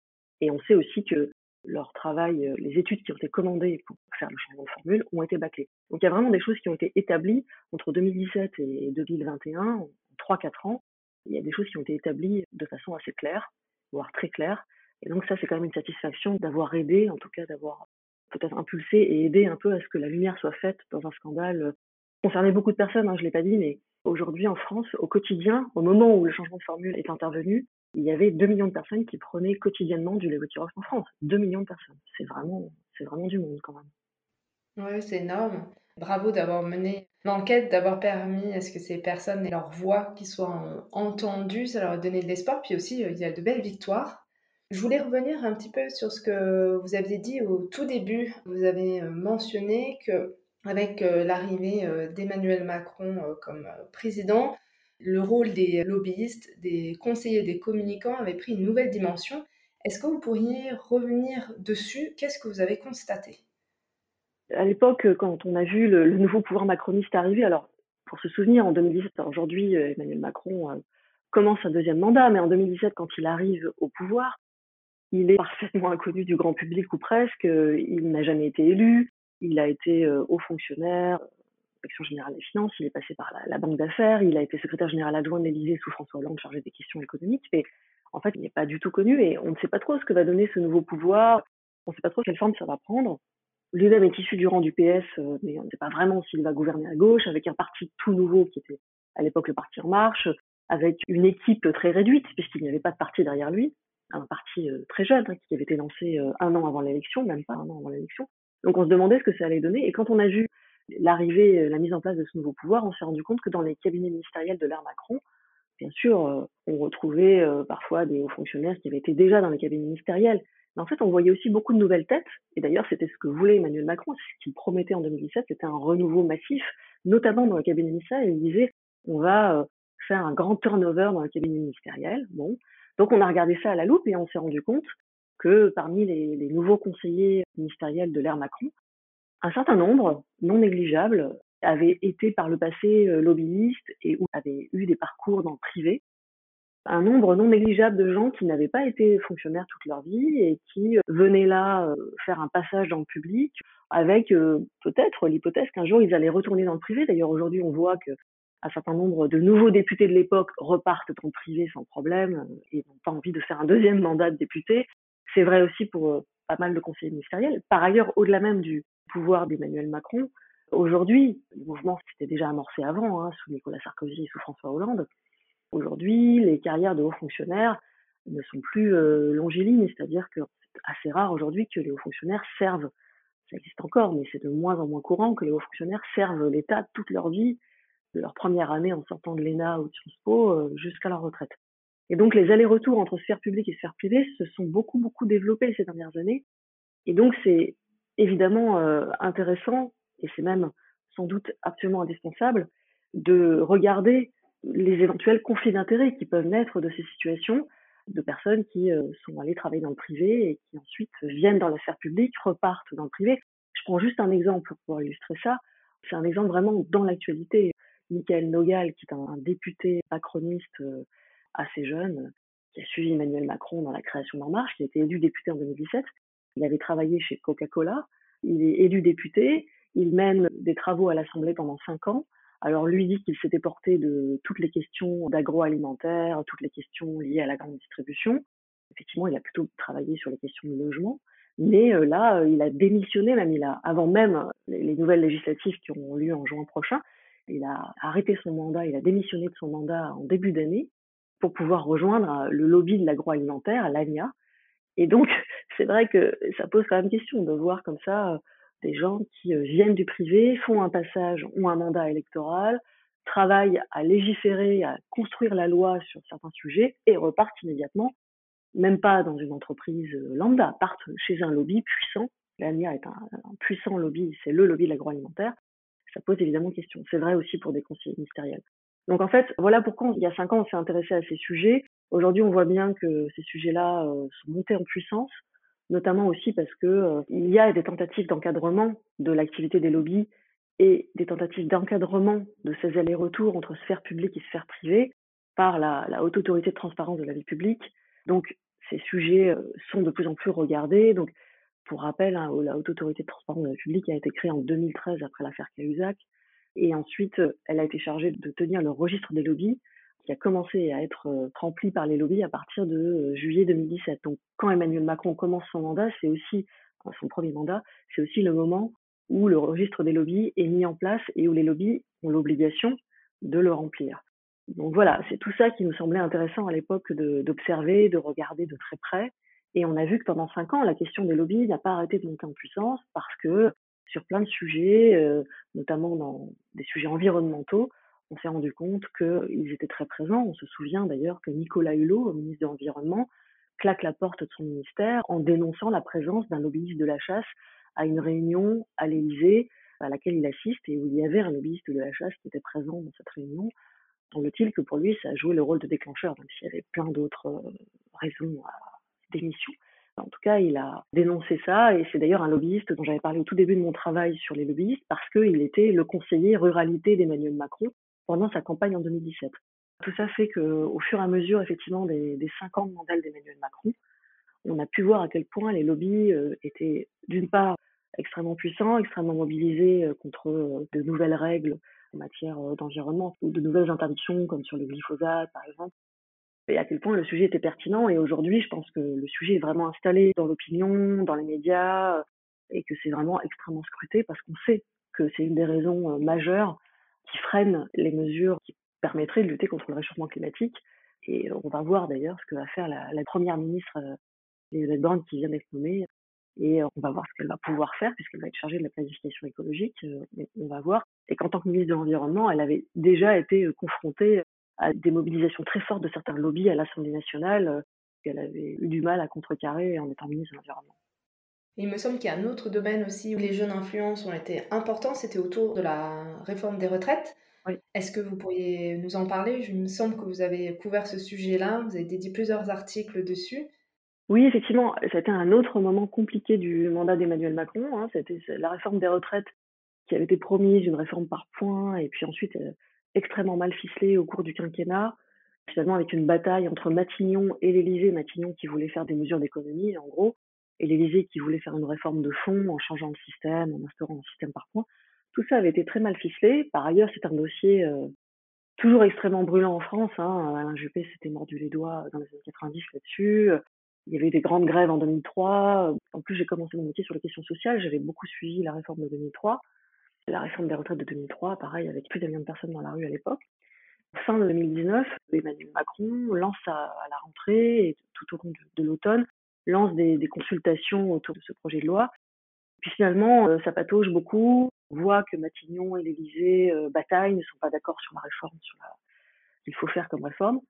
Et on sait aussi que leur travail, euh, les études qui ont été commandées pour faire le changement de formule ont été bâclées. Donc il y a vraiment des choses qui ont été établies entre 2017 et 2021, en 3-4 ans. Il y a des choses qui ont été établies de façon assez claire, voire très claire. Et donc ça, c'est quand même une satisfaction d'avoir aidé, en tout cas d'avoir peut-être impulsé et aidé un peu à ce que la lumière soit faite dans un scandale concernait beaucoup de personnes, hein, je l'ai pas dit, mais Aujourd'hui, en France, au quotidien, au moment où le changement de formule est intervenu, il y avait 2 millions de personnes qui prenaient quotidiennement du Levothyrox en France. 2 millions de personnes. C'est vraiment, vraiment du monde quand même. Oui, c'est énorme. Bravo d'avoir mené l'enquête, d'avoir permis à ce que ces personnes aient leur voix qui soit entendues, ça leur a donné de l'espoir. Puis aussi, euh, il y a de belles victoires. Je voulais revenir un petit peu sur ce que vous aviez dit au tout début. Vous avez euh, mentionné que avec euh, l'arrivée euh, d'Emmanuel Macron euh, comme président, le rôle des lobbyistes, des conseillers, des communicants avait pris une nouvelle dimension. Est-ce que vous pourriez revenir dessus? Qu'est-ce que vous avez constaté? À l'époque, quand on a vu le, nouveau pouvoir macroniste arriver, alors pour se souvenir, en 2017, aujourd'hui, Emmanuel Macron commence un deuxième mandat, mais en 2017, quand il arrive au pouvoir, il est parfaitement inconnu du grand public ou presque, il n'a jamais été élu, il a été haut fonctionnaire, direction générale des finances, il est passé par la, banque d'affaires, il a été secrétaire général adjoint de l'Élysée sous François Hollande chargé des questions économiques, mais en fait, il n'est pas du tout connu et on ne sait pas trop ce que va donner ce nouveau pouvoir, on ne sait pas trop quelle forme ça va prendre. Lui-même est issu du rang du PS, mais on ne sait pas vraiment s'il va gouverner à gauche, avec un parti tout nouveau qui était à l'époque le Parti En Marche, avec une équipe très réduite, puisqu'il n'y avait pas de parti derrière lui, un parti très jeune, hein, qui avait été lancé un an avant l'élection, même pas un an avant l'élection. Donc on se demandait ce que ça allait donner. Et quand on a vu l'arrivée, euh, la mise en place de ce nouveau pouvoir, on s'est rendu compte que dans les cabinets ministériels de l'ère Macron, bien sûr, euh, on retrouvait euh, parfois des hauts fonctionnaires qui avaient été déjà dans les cabinets ministériels. Mais en fait, on voyait aussi beaucoup de nouvelles têtes. Et d'ailleurs, c'était ce que voulait Emmanuel Macron, ce qu'il promettait en 2017, c'était un renouveau massif, notamment dans le cabinet ministériel. Il disait, on va faire un grand turnover dans le cabinet ministériel. Bon. Donc on a regardé ça à la loupe et on s'est rendu compte parmi les, nouveaux conseillers ministériels de l'ère Macron, un certain nombre, non négligeable, avaient été par le passé euh, lobbyistes et avaient eu des parcours dans le privé. Un nombre non négligeable de gens qui n'avaient pas été fonctionnaires toute leur vie et qui venaient là faire un passage dans le public avec peut-être l'hypothèse qu'un jour ils allaient retourner dans le privé. D'ailleurs aujourd'hui on voit que un certain nombre de nouveaux députés de l'époque repartent dans le privé sans problème euh, et n'ont pas envie de faire un deuxième mandat de député. C'est vrai aussi pour euh, pas mal de conseillers ministériels. Par ailleurs, au-delà même du pouvoir d'Emmanuel Macron, aujourd'hui, le mouvement s'était déjà amorcé avant, hein, sous Nicolas Sarkozy et sous François Hollande. Aujourd'hui, les carrières de hauts fonctionnaires ne sont plus euh, longilines, c'est-à-dire que c'est assez rare aujourd'hui que les hauts fonctionnaires servent, ça existe encore, mais c'est de moins en moins courant que les hauts fonctionnaires servent l'État toute leur vie de leur première année en sortant de l'ENA ou de Sciences euh, jusqu'à leur retraite. Et donc les allers-retours entre sphère publique et sphère privée se sont beaucoup beaucoup développés ces dernières années. Et donc c'est évidemment euh, intéressant et c'est même sans doute absolument indispensable de regarder les éventuels conflits d'intérêts qui peuvent naître de ces situations de personnes qui euh, sont allées travailler dans le privé et qui ensuite viennent dans la sphère publique, repartent dans le privé. Je prends juste un exemple pour illustrer ça. C'est un exemple vraiment dans l'actualité. Michael Nogal, qui est un, député macroniste euh, assez jeune, qui a suivi Emmanuel Macron dans la création d'En Marche, qui a été élu député en 2017. Il avait travaillé chez Coca-Cola. Il est élu député. Il mène des travaux à l'Assemblée pendant cinq ans. Alors lui dit qu'il s'était porté de toutes les questions d'agroalimentaire, toutes les questions liées à la grande distribution. Effectivement, il a plutôt travaillé sur les questions de logement. Mais euh, là, il a démissionné, même avant même les nouvelles législatives qui auront lieu en juin prochain, il a arrêté son mandat, il a démissionné de son mandat en début d'année pour pouvoir rejoindre euh, le lobby de l'agroalimentaire, l'ANIA. Et donc, c'est vrai que ça pose quand même question de voir comme ça euh, des gens qui euh, viennent du privé, font un passage ou un mandat électoral, travaillent à légiférer, à construire la loi sur certains sujets et repartent immédiatement, même pas dans une entreprise lambda, partent chez un lobby puissant. L'ANIA est un, un puissant lobby, c'est le lobby de l'agroalimentaire, ça pose évidemment question. C'est vrai aussi pour des conseillers ministériels. Donc en fait, voilà pourquoi il y a cinq ans on s'est intéressé à ces sujets. Aujourd'hui, on voit bien que ces sujets-là euh, sont montés en puissance, notamment aussi parce que euh, y a des tentatives d'encadrement de l'activité des lobbies et des tentatives d'encadrement de ces allers-retours entre sphère publique et sphère privée par la, haute autorité de transparence de la vie publique. Donc ces sujets euh, sont de plus en plus regardés. Donc pour rappel, hein, la Haute Autorité de Transparence de la République a été créée en 2013 après l'affaire Cahuzac. Et ensuite, elle a été chargée de tenir le registre des lobbies, qui a commencé à être euh, rempli par les lobbies à partir de euh, juillet 2017. Donc, quand Emmanuel Macron commence son mandat, c'est aussi, son premier mandat, c'est aussi le moment où le registre des lobbies est mis en place et où les lobbies ont l'obligation de le remplir. Donc voilà, c'est tout ça qui nous semblait intéressant à l'époque d'observer, de regarder de très près. Et on a vu que pendant cinq ans, la question des lobbies n'a pas arrêté de monter en puissance parce que sur plein de sujets, euh, notamment dans des sujets environnementaux, on s'est rendu compte qu'ils étaient très présents. On se souvient d'ailleurs que Nicolas Hulot, ministre de l'Environnement, claque la porte de son ministère en dénonçant la présence d'un lobbyiste de la chasse à une réunion à l'Élysée à laquelle il assiste et où il y avait un lobbyiste de la chasse qui était présent dans cette réunion. Semble-t-il que pour lui, ça a joué le rôle de déclencheur, même s'il y avait plein d'autres euh, raisons à d'émission. En tout cas, il a dénoncé ça et c'est d'ailleurs un lobbyiste dont j'avais parlé au tout début de mon travail sur les lobbyistes parce qu'il était le conseiller ruralité d'Emmanuel Macron pendant sa campagne en 2017. Tout ça fait qu'au fur et à mesure, effectivement, des, cinq ans de mandat d'Emmanuel Macron, on a pu voir à quel point les lobbies euh, étaient d'une part extrêmement puissants, extrêmement mobilisés euh, contre euh, de nouvelles règles en matière d'environnement ou de nouvelles interdictions comme sur le glyphosate par exemple, et à quel point le sujet était pertinent. Et aujourd'hui, je pense que le sujet est vraiment installé dans l'opinion, dans les médias, et que c'est vraiment extrêmement scruté parce qu'on sait que c'est une des raisons euh, majeures qui freinent les mesures qui permettraient de lutter contre le réchauffement climatique. Et on va voir d'ailleurs ce que va faire la, première ministre euh, Elisabeth Borne qui vient d'être nommée. Et on va voir ce qu'elle va pouvoir faire puisqu'elle va être chargée de la planification écologique. Euh, on va voir. Et qu'en tant que ministre de l'Environnement, elle avait déjà été confrontée à des mobilisations très fortes de certains lobbies à l'Assemblée nationale euh, qu'elle avait eu du mal à contrecarrer en étant ministre de l'Environnement. Il me semble qu'il y a un autre domaine aussi où les jeunes influences ont été importants, c'était autour de la réforme des retraites. Est-ce que vous pourriez nous en parler? Il me semble que vous avez couvert ce sujet-là, vous avez dédié plusieurs articles dessus. Oui, effectivement, c'était un autre moment compliqué du mandat d'Emmanuel Macron. Hein. C'était la réforme des retraites qui avait été promise, une réforme par points, et puis ensuite euh, extrêmement mal ficelée au cours du quinquennat, finalement avec une bataille entre Matignon et l'Élysée. Matignon qui voulait faire des mesures d'économie, en gros, et l'Élysée qui voulait faire une réforme de fond en changeant le système, en instaurant un système par points. Tout ça avait été très mal ficelé. Par ailleurs, c'est un dossier euh, toujours extrêmement brûlant en France. Hein. Alain Juppé s'était mordu les doigts dans les années 90 là-dessus. Il y avait des grandes grèves en 2003. En plus, j'ai commencé mon métier sur les questions sociales. J'avais beaucoup suivi la réforme de 2003. La réforme des retraites de 2003, pareil, avec plus d'un million de personnes dans la rue à l'époque. Fin de 2019, Emmanuel Macron lance à, la rentrée et tout au long de, l'automne, lance des, consultations autour de ce projet de loi. Puis finalement, euh, ça patauge beaucoup. On voit que Matignon et l'Élysée euh, bataillent, ne sont pas d'accord sur la réforme, sur la qu'il faut faire comme réforme.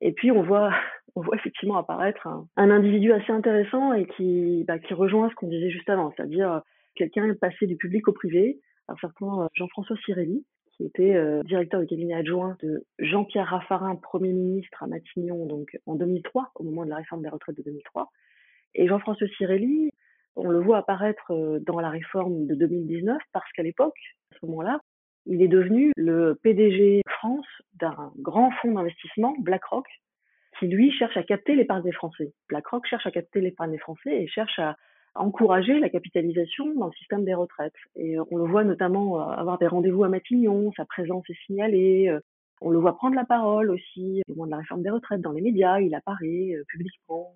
Et puis on voit, on voit effectivement apparaître un, individu assez intéressant et qui, bah, qui rejoint ce qu'on disait juste avant, c'est-à-dire quelqu'un passé du public au privé, un certain euh, Jean-François Cirelli, qui était euh, directeur de cabinet adjoint de Jean-Pierre Raffarin, Premier ministre à Matignon, donc en 2003, au moment de la réforme des retraites de 2003. Et Jean-François Cirelli, on le voit apparaître euh, dans la réforme de 2019 parce qu'à l'époque, à ce moment-là, il est devenu le PDG France d'un grand fonds d'investissement, BlackRock, qui lui cherche à capter l'épargne des Français. BlackRock cherche à capter l'épargne des Français et cherche à encourager la capitalisation dans le système des retraites. Et on le voit notamment euh, avoir des rendez-vous à Matignon, sa présence est signalée. Euh, on le voit prendre la parole aussi au moment de la réforme des retraites dans les médias, il apparaît euh, publiquement.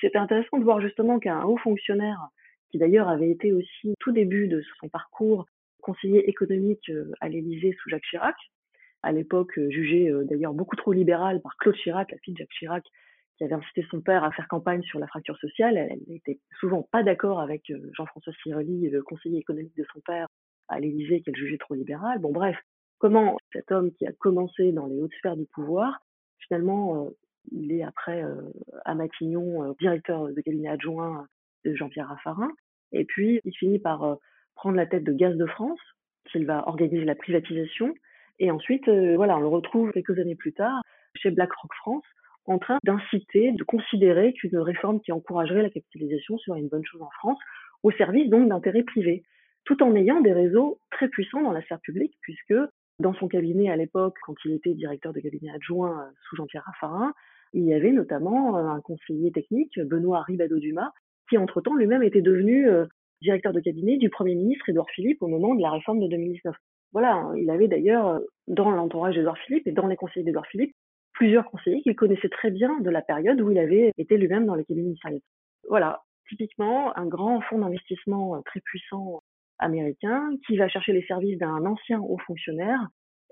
C'était intéressant de voir justement qu'un haut fonctionnaire, qui d'ailleurs avait été aussi tout début de son parcours conseiller économique à l'Élysée sous Jacques Chirac, à l'époque jugé d'ailleurs beaucoup trop libéral par Claude Chirac, la fille de Jacques Chirac, qui avait incité son père à faire campagne sur la fracture sociale. Elle n'était souvent pas d'accord avec euh, Jean-François Cirelli, le conseiller économique de son père à l'Élysée, qu'elle jugeait trop libéral. Bon, bref, comment cet homme qui a commencé dans les hautes sphères du pouvoir, finalement, euh, il est après euh, à Matignon directeur de cabinet adjoint de Jean-Pierre Raffarin, et puis il finit par prendre la tête de Gaz de France, qu'il va organiser la privatisation, et ensuite, voilà, on le retrouve quelques années plus tard chez BlackRock France, en train d'inciter, de considérer qu'une réforme qui encouragerait la capitalisation serait une bonne chose en France, au service donc d'intérêts privés, tout en ayant des réseaux très puissants dans la sphère publique, puisque dans son cabinet à l'époque, quand il était directeur de cabinet adjoint euh, sous Jean-Pierre Raffarin, il y avait notamment euh, un conseiller technique, Benoît Ribado-Dumas, qui entre-temps lui-même était devenu euh, directeur de cabinet du Premier ministre Édouard Philippe au moment de la réforme de 2019. Voilà, il avait d'ailleurs, dans l'entourage d'Édouard Philippe et dans les conseillers d'Édouard Philippe, plusieurs conseillers qu'il connaissait très bien de la période où il avait été lui-même dans le cabinet ministériel. Voilà, typiquement un grand fonds d'investissement très puissant américain qui va chercher les services d'un ancien haut fonctionnaire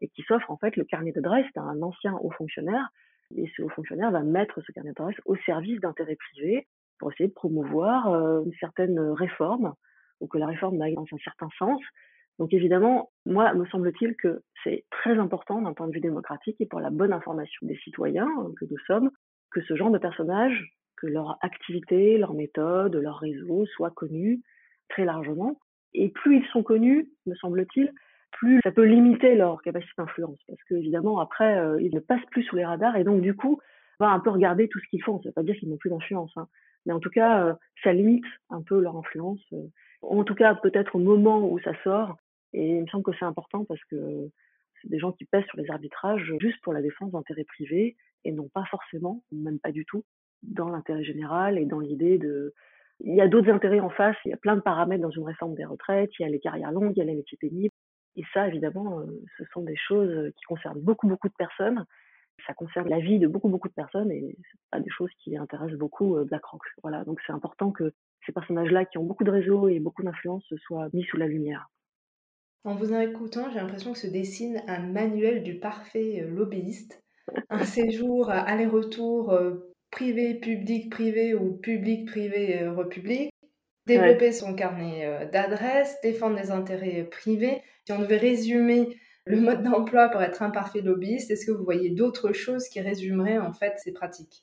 et qui s'offre en fait le carnet d'adresse d'un ancien haut fonctionnaire. Et ce haut fonctionnaire va mettre ce carnet d'adresse au service d'intérêts privés pour essayer de promouvoir euh, une certaine réforme ou que la réforme aille dans un certain sens donc évidemment, moi, me semble-t-il que c'est très important d'un point de vue démocratique et pour la bonne information des citoyens euh, que nous sommes, que ce genre de personnages, que leur activité, leur méthode, leur réseau soient connus très largement. Et plus ils sont connus, me semble-t-il, plus ça peut limiter leur capacité d'influence. Parce qu'évidemment, après, euh, ils ne passent plus sous les radars et donc du coup, on va un peu regarder tout ce qu'ils font. Ça ne veut pas dire qu'ils n'ont plus d'influence. Hein. Mais en tout cas, euh, ça limite un peu leur influence. en tout cas, peut-être au moment où ça sort, et il me semble que c'est important parce que c'est des gens qui pèsent sur les arbitrages juste pour la défense d'intérêts privés et non pas forcément, même pas du tout, dans l'intérêt général et dans l'idée de... Il y a d'autres intérêts en face, il y a plein de paramètres dans une réforme des retraites, il y a les carrières longues, il y a les métiers pénibles. Et ça, évidemment, euh, ce sont des choses qui concernent beaucoup, beaucoup de personnes. Ça concerne la vie de beaucoup, beaucoup de personnes et c'est pas des choses qui intéressent beaucoup euh, BlackRock. Voilà. Donc c'est important que ces personnages-là qui ont beaucoup de réseaux et beaucoup d'influence soient mis sous la lumière. En vous écoutant, j'ai l'impression que se dessine un manuel du parfait euh, lobbyiste. Un séjour aller-retour euh, privé, public, privé ou public, privé, euh, republic. Développer son carnet d'adresses, défendre des intérêts privés. Si on devait résumer le mode d'emploi pour être un parfait lobbyiste, est-ce que vous voyez d'autres choses qui résumeraient en fait ces pratiques?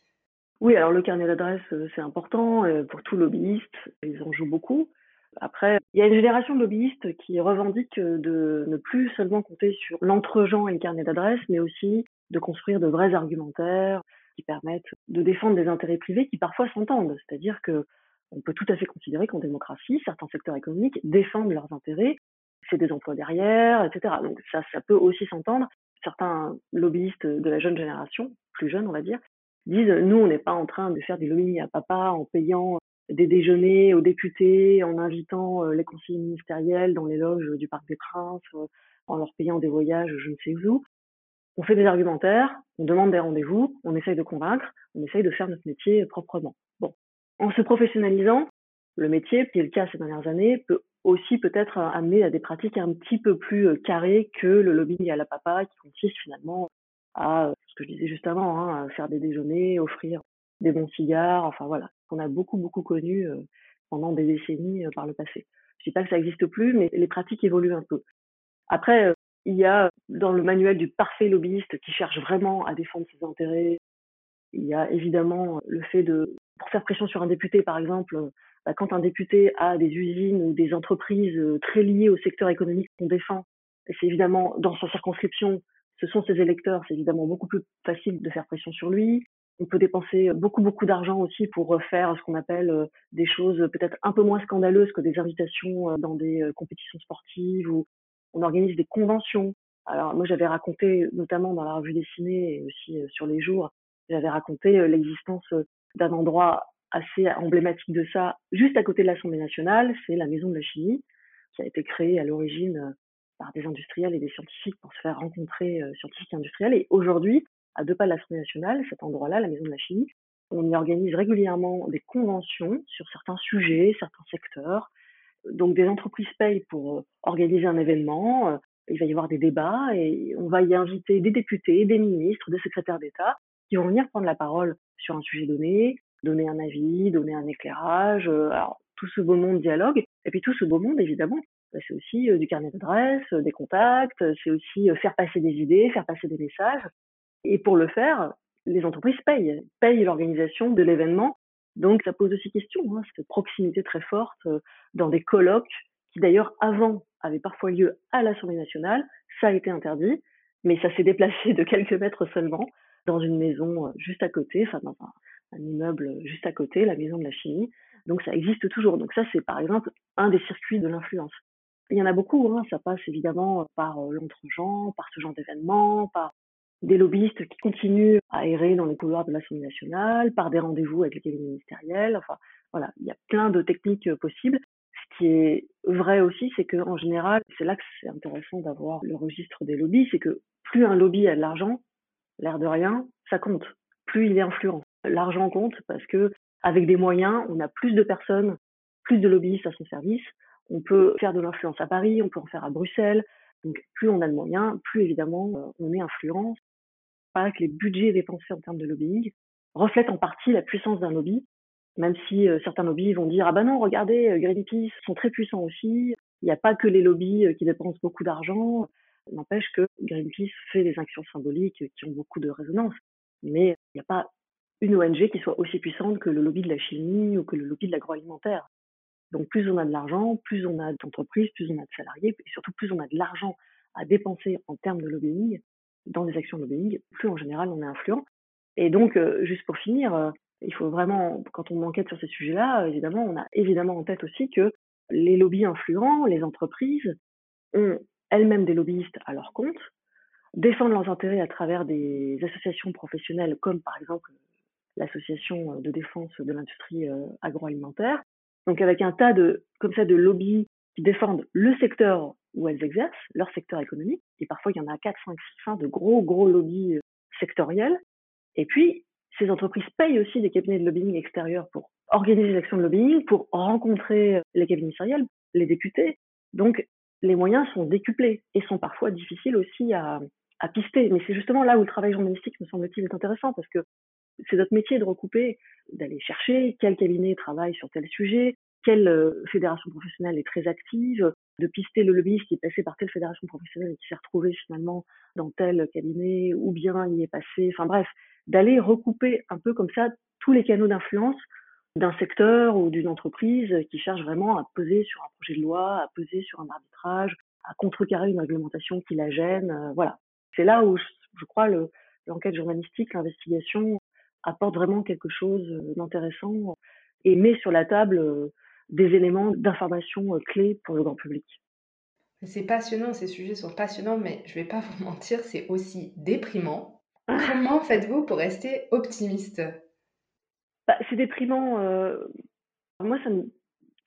Oui, alors le carnet d'adresses, c'est important pour tout lobbyiste. Ils en jouent beaucoup. Après, il y a une génération de lobbyistes qui revendique de ne plus seulement compter sur l'entre-gens et le carnet d'adresses, mais aussi de construire de vrais argumentaires, qui permettent de défendre des intérêts privés qui parfois s'entendent. C'est-à-dire que on peut tout à fait considérer qu'en démocratie, certains secteurs économiques défendent leurs intérêts, c'est des emplois derrière, etc. Donc ça, ça peut aussi s'entendre. Certains lobbyistes de la jeune génération, plus jeunes on va dire, disent nous on n'est pas en train de faire du lobbying à papa en payant des déjeuners aux députés, en invitant euh, les conseillers ministériels dans les loges du Parc des Princes, euh, en leur payant des voyages je ne sais où. On fait des argumentaires, on demande des rendez-vous, on essaye de convaincre, on essaye de faire notre métier proprement. Bon. En se professionnalisant, le métier, qui est le cas ces dernières années, peut aussi peut-être amener à des pratiques un petit peu plus euh, carrées que le lobbying à la papa qui consiste finalement à, ce que je disais juste avant, hein, faire des déjeuners, offrir des bons cigares, enfin voilà, qu'on a beaucoup beaucoup connu euh, pendant des décennies euh, par le passé. Je dis pas que ça n'existe plus, mais les pratiques évoluent un peu. Après, euh, il y a dans le manuel du parfait lobbyiste qui cherche vraiment à défendre ses intérêts. Il y a évidemment le fait de, pour faire pression sur un député, par exemple, bah, quand un député a des usines ou des entreprises très liées au secteur économique qu'on défend, et c'est évidemment dans sa circonscription, ce sont ses électeurs, c'est évidemment beaucoup plus facile de faire pression sur lui. On peut dépenser beaucoup, beaucoup d'argent aussi pour faire ce qu'on appelle euh, des choses peut-être un peu moins scandaleuses que des invitations euh, dans des euh, compétitions sportives ou on organise des conventions. Alors moi j'avais raconté, notamment dans la revue dessinée et aussi sur les jours, j'avais raconté l'existence d'un endroit assez emblématique de ça, juste à côté de l'Assemblée nationale, c'est la Maison de la Chimie, qui a été créée à l'origine par des industriels et des scientifiques pour se faire rencontrer scientifiques et industriels. Et aujourd'hui, à deux pas de l'Assemblée nationale, cet endroit-là, la Maison de la Chimie, on y organise régulièrement des conventions sur certains sujets, certains secteurs. Donc des entreprises payent pour euh, organiser un événement, euh, il va y avoir des débats et on va y inviter des députés, des ministres, des secrétaires d'État qui vont venir prendre la parole sur un sujet donné, donner un avis, donner un éclairage. Euh, alors tout ce beau monde dialogue et puis tout ce beau monde évidemment bah, c'est aussi du carnet d'adresses, des contacts, c'est aussi faire passer des idées, faire passer des messages. Et pour le faire, les entreprises payent, payent l'organisation de l'événement. Donc ça pose aussi question, hein, cette proximité très forte euh, dans des colloques qui d'ailleurs avant avaient parfois lieu à l'Assemblée nationale. Ça a été interdit, mais ça s'est déplacé de quelques mètres seulement dans une maison euh, juste à côté, enfin dans un, immeuble juste à côté, la maison de la chimie. Donc ça existe toujours. Donc ça c'est par exemple un des circuits de l'influence. Il y en a beaucoup, hein. ça passe évidemment par euh, l'entregent, par ce genre d'événements, par des lobbyistes qui continuent à errer dans les couloirs de l'Assemblée nationale, par des rendez-vous avec les cabinets ministériels. Enfin, voilà, il y a plein de techniques euh, possibles. Ce qui est vrai aussi, c'est qu'en général, c'est là que c'est intéressant d'avoir le registre des lobbies, c'est que plus un lobby a de l'argent, l'air de rien, ça compte. Plus il est influent. L'argent compte parce que avec des moyens, on a plus de personnes, plus de lobbyistes à son service. On peut faire de l'influence à Paris, on peut en faire à Bruxelles. Donc plus on a de moyens, plus évidemment euh, on est influent pas que les budgets dépensés en termes de lobbying reflètent en partie la puissance d'un lobby, même si euh, certains lobbies vont dire ah ben non regardez euh, Greenpeace sont très puissants aussi, il n'y a pas que les lobbies euh, qui dépensent beaucoup d'argent, n'empêche que Greenpeace fait des actions symboliques qui ont beaucoup de résonance, mais il n'y a pas une ONG qui soit aussi puissante que le lobby de la chimie ou que le lobby de l'agroalimentaire. Donc plus on a de l'argent, plus on a d'entreprises, plus on a de salariés, et surtout plus on a de l'argent à dépenser en termes de lobbying, dans des actions de lobbying, plus en général on est influent. Et donc, euh, juste pour finir, euh, il faut vraiment, quand on enquête sur ces sujets-là, évidemment, on a évidemment en tête aussi que les lobbies influents, les entreprises, ont elles-mêmes des lobbyistes à leur compte, défendent leurs intérêts à travers des associations professionnelles comme par exemple l'association de défense de l'industrie euh, agroalimentaire. Donc avec un tas de comme ça de lobbies qui défendent le secteur où elles exercent, leur secteur économique. Et parfois, il y en a 4, 5, 6, de gros, gros lobbies euh, sectoriels. Et puis, ces entreprises payent aussi des cabinets de lobbying extérieurs pour organiser des actions de lobbying, pour rencontrer euh, les cabinets ministériels, les députés. Donc, les moyens sont décuplés et sont parfois difficiles aussi à, à pister. Mais c'est justement là où le travail journalistique, me semble-t-il, est intéressant parce que c'est notre métier de recouper, d'aller chercher quel cabinet travaille sur tel sujet, quelle euh, fédération professionnelle est très active, de pister le lobbyiste qui est passé par telle fédération professionnelle et qui s'est retrouvé finalement dans tel cabinet, ou bien y est passé, enfin bref, d'aller recouper un peu comme ça tous les canaux d'influence d'un secteur ou d'une entreprise qui cherche vraiment à peser sur un projet de loi, à peser sur un arbitrage, à contrecarrer une réglementation qui la gêne. Euh, voilà. C'est là où je, crois l'enquête journalistique, l'investigation apporte vraiment quelque chose d'intéressant et met sur la table des éléments d'information clés pour le grand public. C'est passionnant, ces sujets sont passionnants, mais je vais pas vous mentir, c'est aussi déprimant. Comment faites-vous pour rester optimiste? Bah, C'est déprimant. Moi, ça me,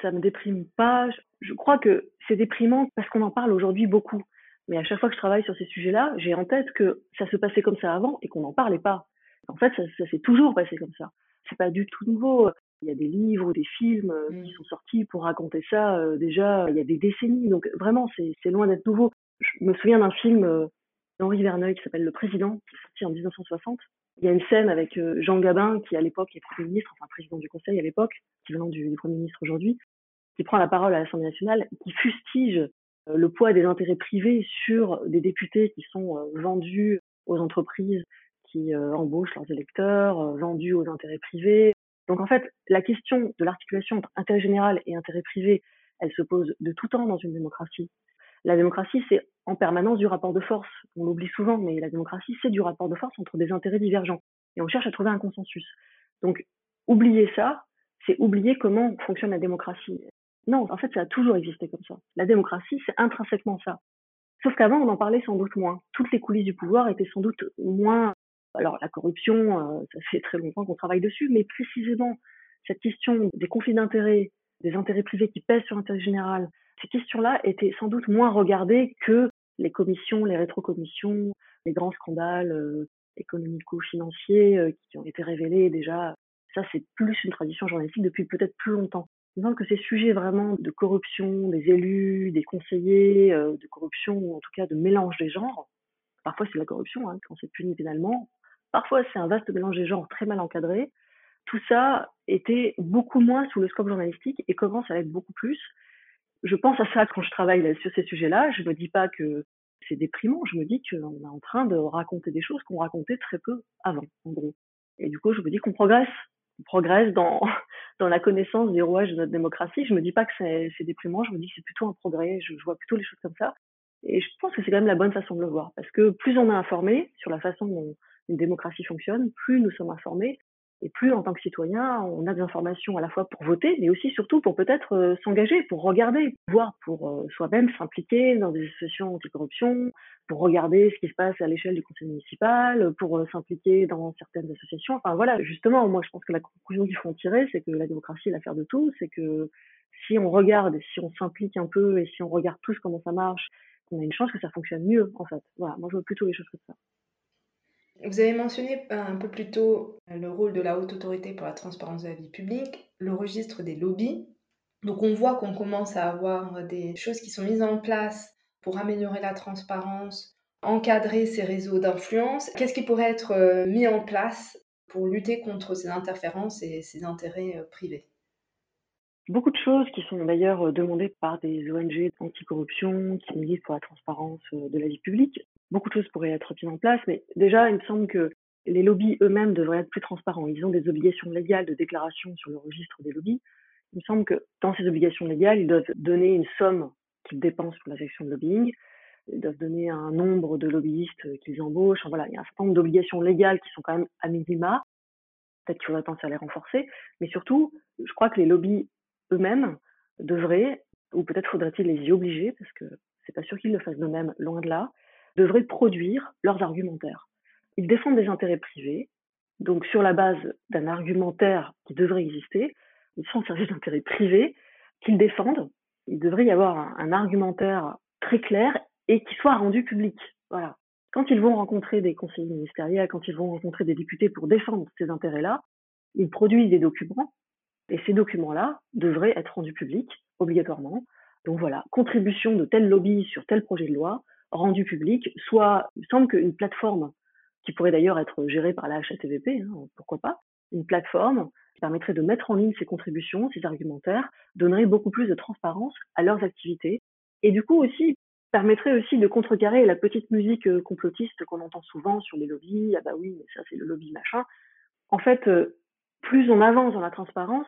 ça me déprime pas. Je crois que c'est déprimant parce qu'on en parle aujourd'hui beaucoup. Mais à chaque fois que je travaille sur ces sujets-là, j'ai en tête que ça se passait comme ça avant et qu'on n'en parlait pas. En fait, ça, ça s'est toujours passé comme ça. C'est pas du tout nouveau. Il y a des livres ou des films euh, qui mmh. sont sortis pour raconter ça euh, déjà il y a des décennies. Donc vraiment, c'est loin d'être nouveau. Je me souviens d'un film euh, d'Henri Verneuil qui s'appelle Le Président, qui est sorti en 1960. Il y a une scène avec Jean Gabin, qui à l'époque est Premier ministre, enfin président du Conseil à l'époque, qui venant du, du Premier ministre aujourd'hui, qui prend la parole à l'Assemblée nationale, qui fustige le poids des intérêts privés sur des députés qui sont vendus aux entreprises qui embauchent leurs électeurs, vendus aux intérêts privés. Donc en fait, la question de l'articulation entre intérêt général et intérêt privé, elle se pose de tout temps dans une démocratie. La démocratie, c'est en permanence du rapport de force. On l'oublie souvent, mais la démocratie, c'est du rapport de force entre des intérêts divergents. Et on cherche à trouver un consensus. Donc, oublier ça, c'est oublier comment fonctionne la démocratie. Non, en fait, ça a toujours existé comme ça. La démocratie, c'est intrinsèquement ça. Sauf qu'avant, on en parlait sans doute moins. Toutes les coulisses du pouvoir étaient sans doute moins. Alors, la corruption, euh, ça fait très longtemps qu'on travaille dessus, mais précisément, cette question des conflits d'intérêts, des intérêts privés qui pèsent sur l'intérêt général, ces questions-là étaient sans doute moins regardées que les commissions, les rétrocommissions, les grands scandales euh, économico-financiers euh, qui ont été révélés déjà. Ça, c'est plus une tradition journalistique depuis peut-être plus longtemps. Il que ces sujets vraiment de corruption des élus, des conseillers, de corruption ou en tout cas de mélange des genres, parfois c'est la corruption hein, quand c'est puni pénalement, parfois c'est un vaste mélange des genres très mal encadré, tout ça était beaucoup moins sous le scope journalistique et commence à l'être beaucoup plus. Je pense à ça quand je travaille sur ces sujets-là, je me dis pas que c'est déprimant, je me dis qu'on est en train de raconter des choses qu'on racontait très peu avant, en gros. Et du coup, je me dis qu'on progresse, progresse dans, la connaissance des rouages de notre démocratie. Je me dis pas que c'est déprimant, je me dis que c'est plutôt un progrès, je, je, vois plutôt les choses comme ça. Et je pense que c'est quand même la bonne façon de le voir, parce que plus on est informé sur la façon dont une démocratie fonctionne, plus nous sommes informés, et plus en tant que citoyen, on a des informations à la fois pour voter, mais aussi surtout pour peut-être euh, s'engager, pour regarder, voire pour euh, soi-même s'impliquer dans des associations anticorruption, pour regarder ce qui se passe à l'échelle du conseil municipal, pour euh, s'impliquer dans certaines associations. Enfin voilà, justement, moi je pense que la conclusion qu'il faut en tirer, c'est que la démocratie est l'affaire de tous, c'est que si on regarde, si on s'implique un peu et si on regarde tous comment ça marche, on a une chance que ça fonctionne mieux en fait. Voilà, moi je vois plutôt les choses comme ça. Vous avez mentionné euh, un peu plus tôt euh, le rôle de la haute autorité pour la transparence de la vie publique, le registre des lobbies. Donc on voit qu'on commence à avoir des choses qui sont mises en place pour améliorer la transparence, encadrer ces réseaux d'influence. Qu'est-ce qui pourrait être euh, mis en place pour lutter contre ces interférences et ces intérêts privés? Beaucoup de choses qui sont d'ailleurs demandées par des ONG anticorruption qui militent pour la transparence de la vie publique beaucoup de choses pourraient être mises en place, mais déjà, il me semble que les lobbies eux-mêmes devraient être plus transparents. Ils ont des obligations légales de déclaration sur le registre des lobbies. Il me semble que dans ces obligations légales, ils doivent donner une somme qu'ils dépensent pour la section de lobbying. Ils doivent donner un nombre de lobbyistes qu'ils embauchent. Voilà, il y a un certain nombre d'obligations légales qui sont quand même à minima. Peut-être qu'il faudrait penser à les renforcer. Mais surtout, je crois que les lobbies eux-mêmes devraient, ou peut-être faudrait-il les y obliger, parce que c'est pas sûr qu'ils le fassent d'eux-mêmes, loin de là, devraient produire leurs argumentaires. Ils défendent des intérêts privés, donc sur la base d'un argumentaire qui devrait exister, ils sont au service d'intérêts privés qu'ils défendent. Il devrait y avoir un, argumentaire très clair et qui soit rendu public. Voilà. Quand ils vont rencontrer des conseillers ministériels, quand ils vont rencontrer des députés pour défendre ces intérêts-là, ils produisent des documents et ces documents-là devraient être rendus publics obligatoirement. Donc voilà, contribution de tel lobby sur tel projet de loi, rendu public, soit, il me semble qu'une plateforme, qui pourrait d'ailleurs être gérée par la HATVP, hein, pourquoi pas, une plateforme qui permettrait de mettre en ligne ces contributions, ces argumentaires, donnerait beaucoup plus de transparence à leurs activités, et du coup aussi permettrait aussi de contrecarrer la petite musique euh, complotiste qu'on entend souvent sur les lobbies, ah bah oui, mais ça c'est le lobby machin. En fait, euh, plus on avance dans la transparence,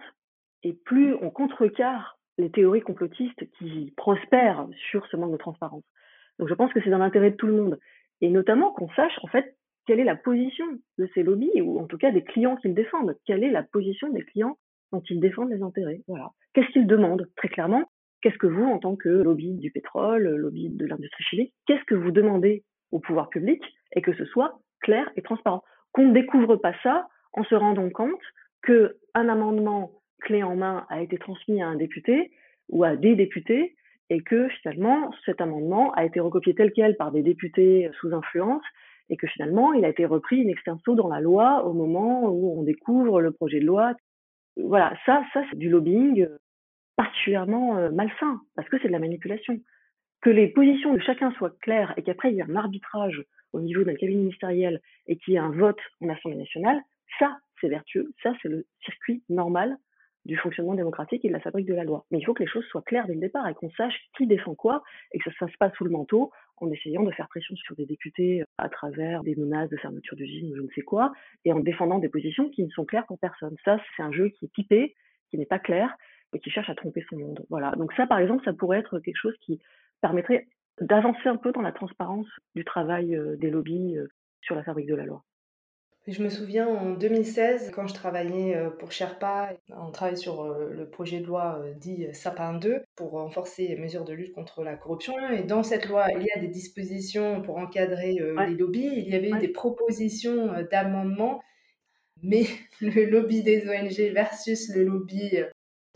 et plus on contrecarre les théories complotistes qui prospèrent sur ce manque de transparence. Donc je pense que c'est dans l'intérêt de tout le monde. Et notamment qu'on sache en fait quelle est la position de ces lobbies, ou en tout cas des clients qu'ils défendent Quelle est la position des clients dont ils défendent les intérêts Voilà. Qu'est-ce qu'ils demandent Très clairement, qu'est-ce que vous, en tant que lobby du pétrole, lobby de l'industrie chimique, qu'est-ce que vous demandez au pouvoir public et que ce soit clair et transparent? Qu'on ne découvre pas ça en se rendant compte qu'un amendement clé en main a été transmis à un député ou à des députés et que finalement cet amendement a été recopié tel quel par des députés sous influence et que finalement il a été repris in extenso dans la loi au moment où on découvre le projet de loi. Voilà, ça, ça c'est du lobbying particulièrement euh, malsain parce que c'est de la manipulation. Que les positions de chacun soient claires et qu'après il y ait un arbitrage au niveau d'un cabinet ministériel et qu'il y ait un vote en Assemblée nationale, ça c'est vertueux, ça c'est le circuit normal du fonctionnement démocratique et de la fabrique de la loi. Mais il faut que les choses soient claires dès le départ et qu'on sache qui défend quoi et que ça ne se fasse pas sous le manteau en essayant de faire pression sur des députés à travers des menaces de fermeture d'usine ou je ne sais quoi et en défendant des positions qui ne sont claires pour personne. Ça, c'est un jeu qui est typé, qui n'est pas clair et qui cherche à tromper son monde. Voilà. Donc ça, par exemple, ça pourrait être quelque chose qui permettrait d'avancer un peu dans la transparence du travail euh, des lobbies euh, sur la fabrique de la loi. Je me souviens en 2016, quand je travaillais euh, pour Sherpa, on travaillait sur euh, le projet de loi euh, dit Sapin 2 pour renforcer les mesures de lutte contre la corruption. Et dans cette loi, il y a des dispositions pour encadrer les lobbies. Il y avait eu des propositions d'amendements, mais le lobby des ONG versus le lobby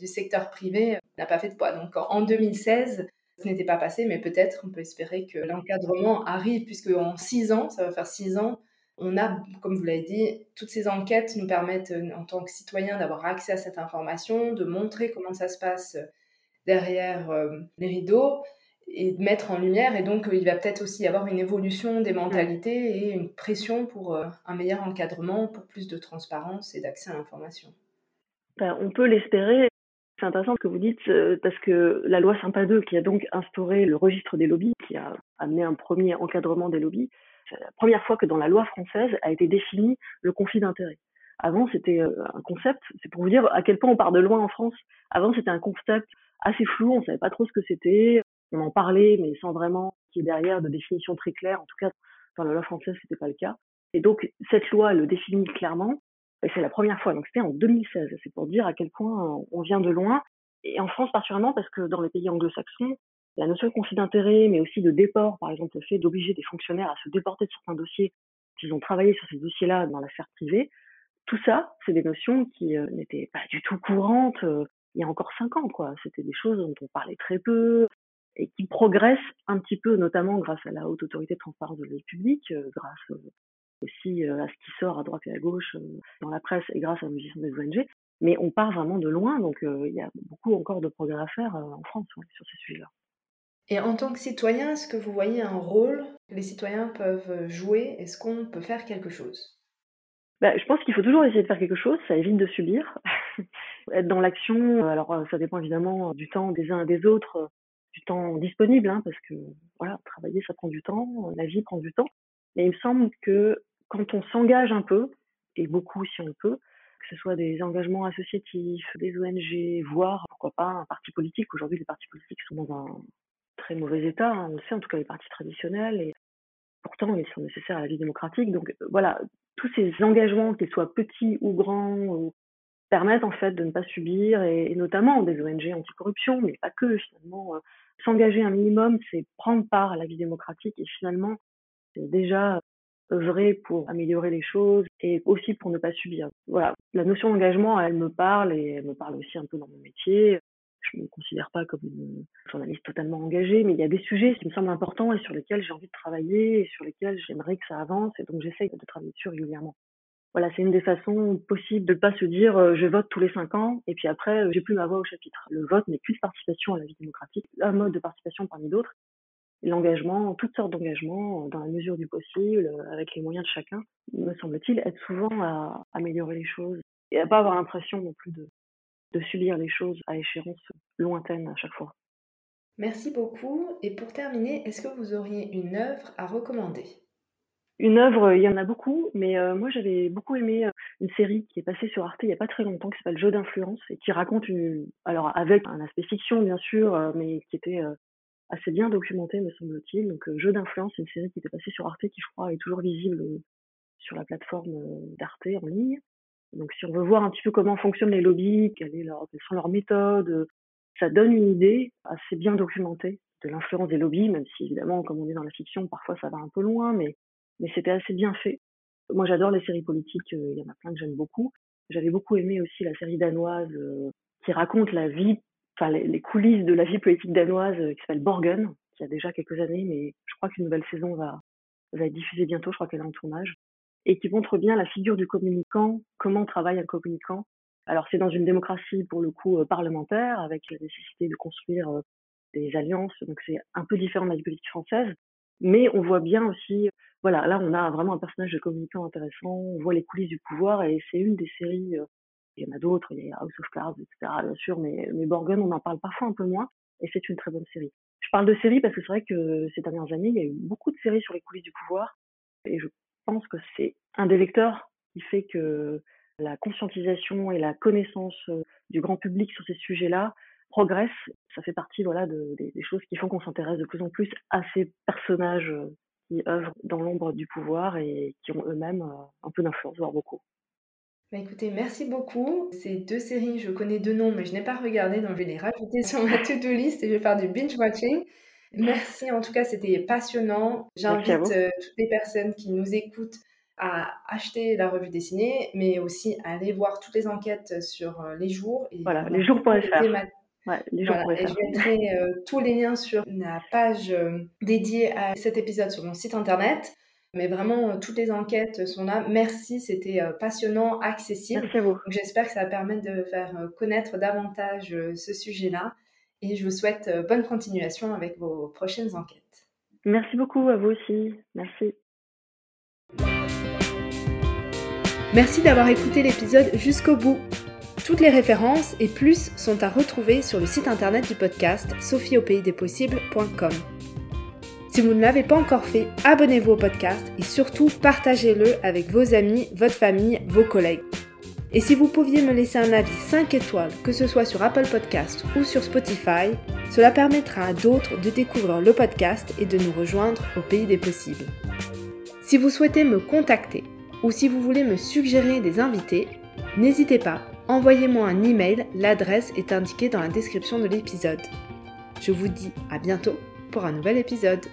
du secteur privé n'a pas fait de poids. Donc en 2016, ce n'était pas passé, mais peut-être on peut espérer que l'encadrement arrive, puisque en six ans, ça va faire six ans, on a, comme vous l'avez dit, toutes ces enquêtes nous permettent euh, en tant que citoyens d'avoir accès à cette information, de montrer comment ça se passe euh, derrière euh, les rideaux et de mettre en lumière. Et donc, il va peut-être aussi y avoir une évolution des mentalités et une pression pour un meilleur encadrement, pour plus de transparence et d'accès à l'information. Ben, on peut l'espérer. C'est intéressant ce que vous dites parce que la loi Sympa 2, qui a donc instauré le registre des lobbies, qui a amené un premier encadrement des lobbies, c'est la première fois que dans la loi française a été défini le conflit d'intérêts. Avant, c'était euh, un concept, c'est pour vous dire à quel point on part de loin en France. Avant, c'était un concept assez flou, on savait pas trop ce que c'était. On en parlait, mais sans vraiment qu'il y ait derrière de définition très claire. En tout cas, dans la loi française, c'était pas le cas. Et donc, cette loi le définit clairement. Et c'est la première fois. Donc, c'était en 2016. C'est pour dire à quel point on vient de loin. Et en France, particulièrement, parce que dans les pays anglo-saxons, la notion de conflit d'intérêt, mais aussi de déport, par exemple le fait d'obliger des fonctionnaires à se déporter de certains dossiers s'ils ont travaillé sur ces dossiers-là dans la sphère privée, tout ça, c'est des notions qui euh, n'étaient pas du tout courantes euh, il y a encore cinq ans. quoi. C'était des choses dont on parlait très peu et qui progressent un petit peu, notamment grâce à la haute autorité de transparence de la publique, euh, grâce aussi à ce qui sort à droite et à gauche dans la presse et grâce à la musiciens des ONG. Mais on part vraiment de loin, donc il y a beaucoup encore de progrès à faire en France sur ces sujets-là. Et en tant que citoyen, est-ce que vous voyez un rôle que les citoyens peuvent jouer? Est-ce qu'on peut faire quelque chose? Bah, je pense qu'il faut toujours essayer de faire quelque chose, ça évite de subir. Être dans l'action, alors ça dépend évidemment du temps des uns et des autres, du temps disponible, hein, parce que voilà, travailler ça prend du temps, la vie prend du temps. Mais il me semble que quand on s'engage un peu, et beaucoup si on peut, que ce soit des engagements associatifs, des ONG, voire pourquoi pas un parti politique. Aujourd'hui, les partis politiques sont dans un très mauvais état, hein, on le sait, en tout cas les partis traditionnels, et pourtant ils sont nécessaires à la vie démocratique. Donc euh, voilà, tous ces engagements, qu'ils soient petits ou grands, permettent en fait de ne pas subir, et, notamment des ONG anticorruption, mais pas que finalement. Euh, s'engager un minimum, c'est prendre part à la vie démocratique, et finalement, c'est déjà œuvrer pour améliorer les choses et aussi pour ne pas subir. Voilà, la notion d'engagement, elle me parle et elle me parle aussi un peu dans mon métier je ne me considère pas comme une journaliste totalement engagée, mais il y a des sujets qui me semblent importants et sur lesquels j'ai envie de travailler et sur lesquels j'aimerais que ça avance et donc j'essaye de travailler dessus régulièrement. Voilà, c'est une des façons possibles de ne pas se dire euh, je vote tous les cinq ans et puis après euh, j'ai plus ma voix au chapitre. Le vote n'est qu'une participation à la vie démocratique, un mode de participation parmi d'autres. L'engagement, toutes sortes d'engagements, dans la mesure du possible, euh, avec les moyens de chacun, me semble-t-il, être souvent à améliorer les choses et à pas avoir l'impression non plus de, de subir les choses à échéance lointaine à chaque fois. Merci beaucoup. Et pour terminer, est-ce que vous auriez une œuvre à recommander? Une œuvre, il y en a beaucoup, mais euh, moi j'avais beaucoup aimé euh, une série qui est passée sur Arte il n'y a pas très longtemps, qui s'appelle Jeu d'influence, et qui raconte une... Alors avec un aspect fiction bien sûr, euh, mais qui était assez bien documenté me semble-t-il. Donc Jeu d'influence, une série qui était passée sur Arte qui je crois est toujours visible sur la plateforme d'Arte en ligne. Donc si on veut voir un petit peu comment fonctionnent les lobbies, quelles, sont leurs méthodes, ça donne une idée assez bien documentée de l'influence des lobbies, même si évidemment, comme on est dans la fiction, parfois ça va un peu loin, mais, mais c'était assez bien fait. Moi j'adore les séries politiques, il y en a plein que j'aime beaucoup. J'avais beaucoup aimé aussi la série danoise qui raconte la vie, enfin les, coulisses de la vie politique danoise qui s'appelle Borgen, qui a déjà quelques années, mais je crois qu'une nouvelle saison va, va être diffusée bientôt, je crois qu'elle est en tournage et qui montre bien la figure du communicant, comment travaille un communicant. Alors c'est dans une démocratie pour le coup euh, parlementaire, avec la nécessité de construire euh, des alliances, donc c'est un peu différent de la politique française, mais on voit bien aussi, voilà, là on a vraiment un personnage de communicant intéressant, on voit les coulisses du pouvoir, et c'est une des séries, euh, il y en a d'autres, il y a House of Cards, etc. bien sûr, mais, mais Borgen, on en parle parfois un peu moins, et c'est une très bonne série. Je parle de séries parce que c'est vrai que ces dernières années, il y a eu beaucoup de séries sur les coulisses du pouvoir, et je pense que c'est un des vecteurs qui fait que la conscientisation et la connaissance euh, du grand public sur ces sujets-là progresse. Ça fait partie voilà, des, choses qui font qu'on s'intéresse de plus en plus à ces personnages euh, qui œuvrent dans l'ombre du pouvoir et qui ont eux-mêmes euh, un peu d'influence, voire beaucoup. Bah écoutez, merci beaucoup. Ces deux séries, je connais deux noms, mais je n'ai pas regardé, donc je vais les rajouter sur ma to-do list et je vais faire du binge watching. Merci, en tout cas, c'était passionnant. J'invite euh, toutes les personnes qui nous écoutent à acheter la revue dessinée, mais aussi à aller voir toutes les enquêtes sur euh, les jours. Et voilà, les jours.fr. Ouais, les jours et je mettrai euh, tous les liens sur la page dédiée à cet épisode sur mon site internet. Mais vraiment, toutes les enquêtes sont là. Merci, c'était passionnant, accessible. Merci à vous. J'espère que ça va permettre de faire connaître davantage ce sujet-là et je vous souhaite euh, bonne continuation avec vos prochaines enquêtes. Merci beaucoup à vous aussi. Merci. Merci d'avoir écouté l'épisode jusqu'au bout. Toutes les références et plus sont à retrouver sur le site internet du podcast sophieaupaysdespossibles.com. Si vous ne l'avez pas encore fait, abonnez-vous au podcast et surtout partagez-le avec vos amis, votre famille, vos collègues. Et si vous pouviez me laisser un avis 5 étoiles, que ce soit sur Apple Podcast ou sur Spotify, cela permettra à d'autres de découvrir le podcast et de nous rejoindre au pays des possibles. Si vous souhaitez me contacter ou si vous voulez me suggérer des invités, n'hésitez pas, envoyez-moi un email, l'adresse est indiquée dans la description de l'épisode. Je vous dis à bientôt pour un nouvel épisode.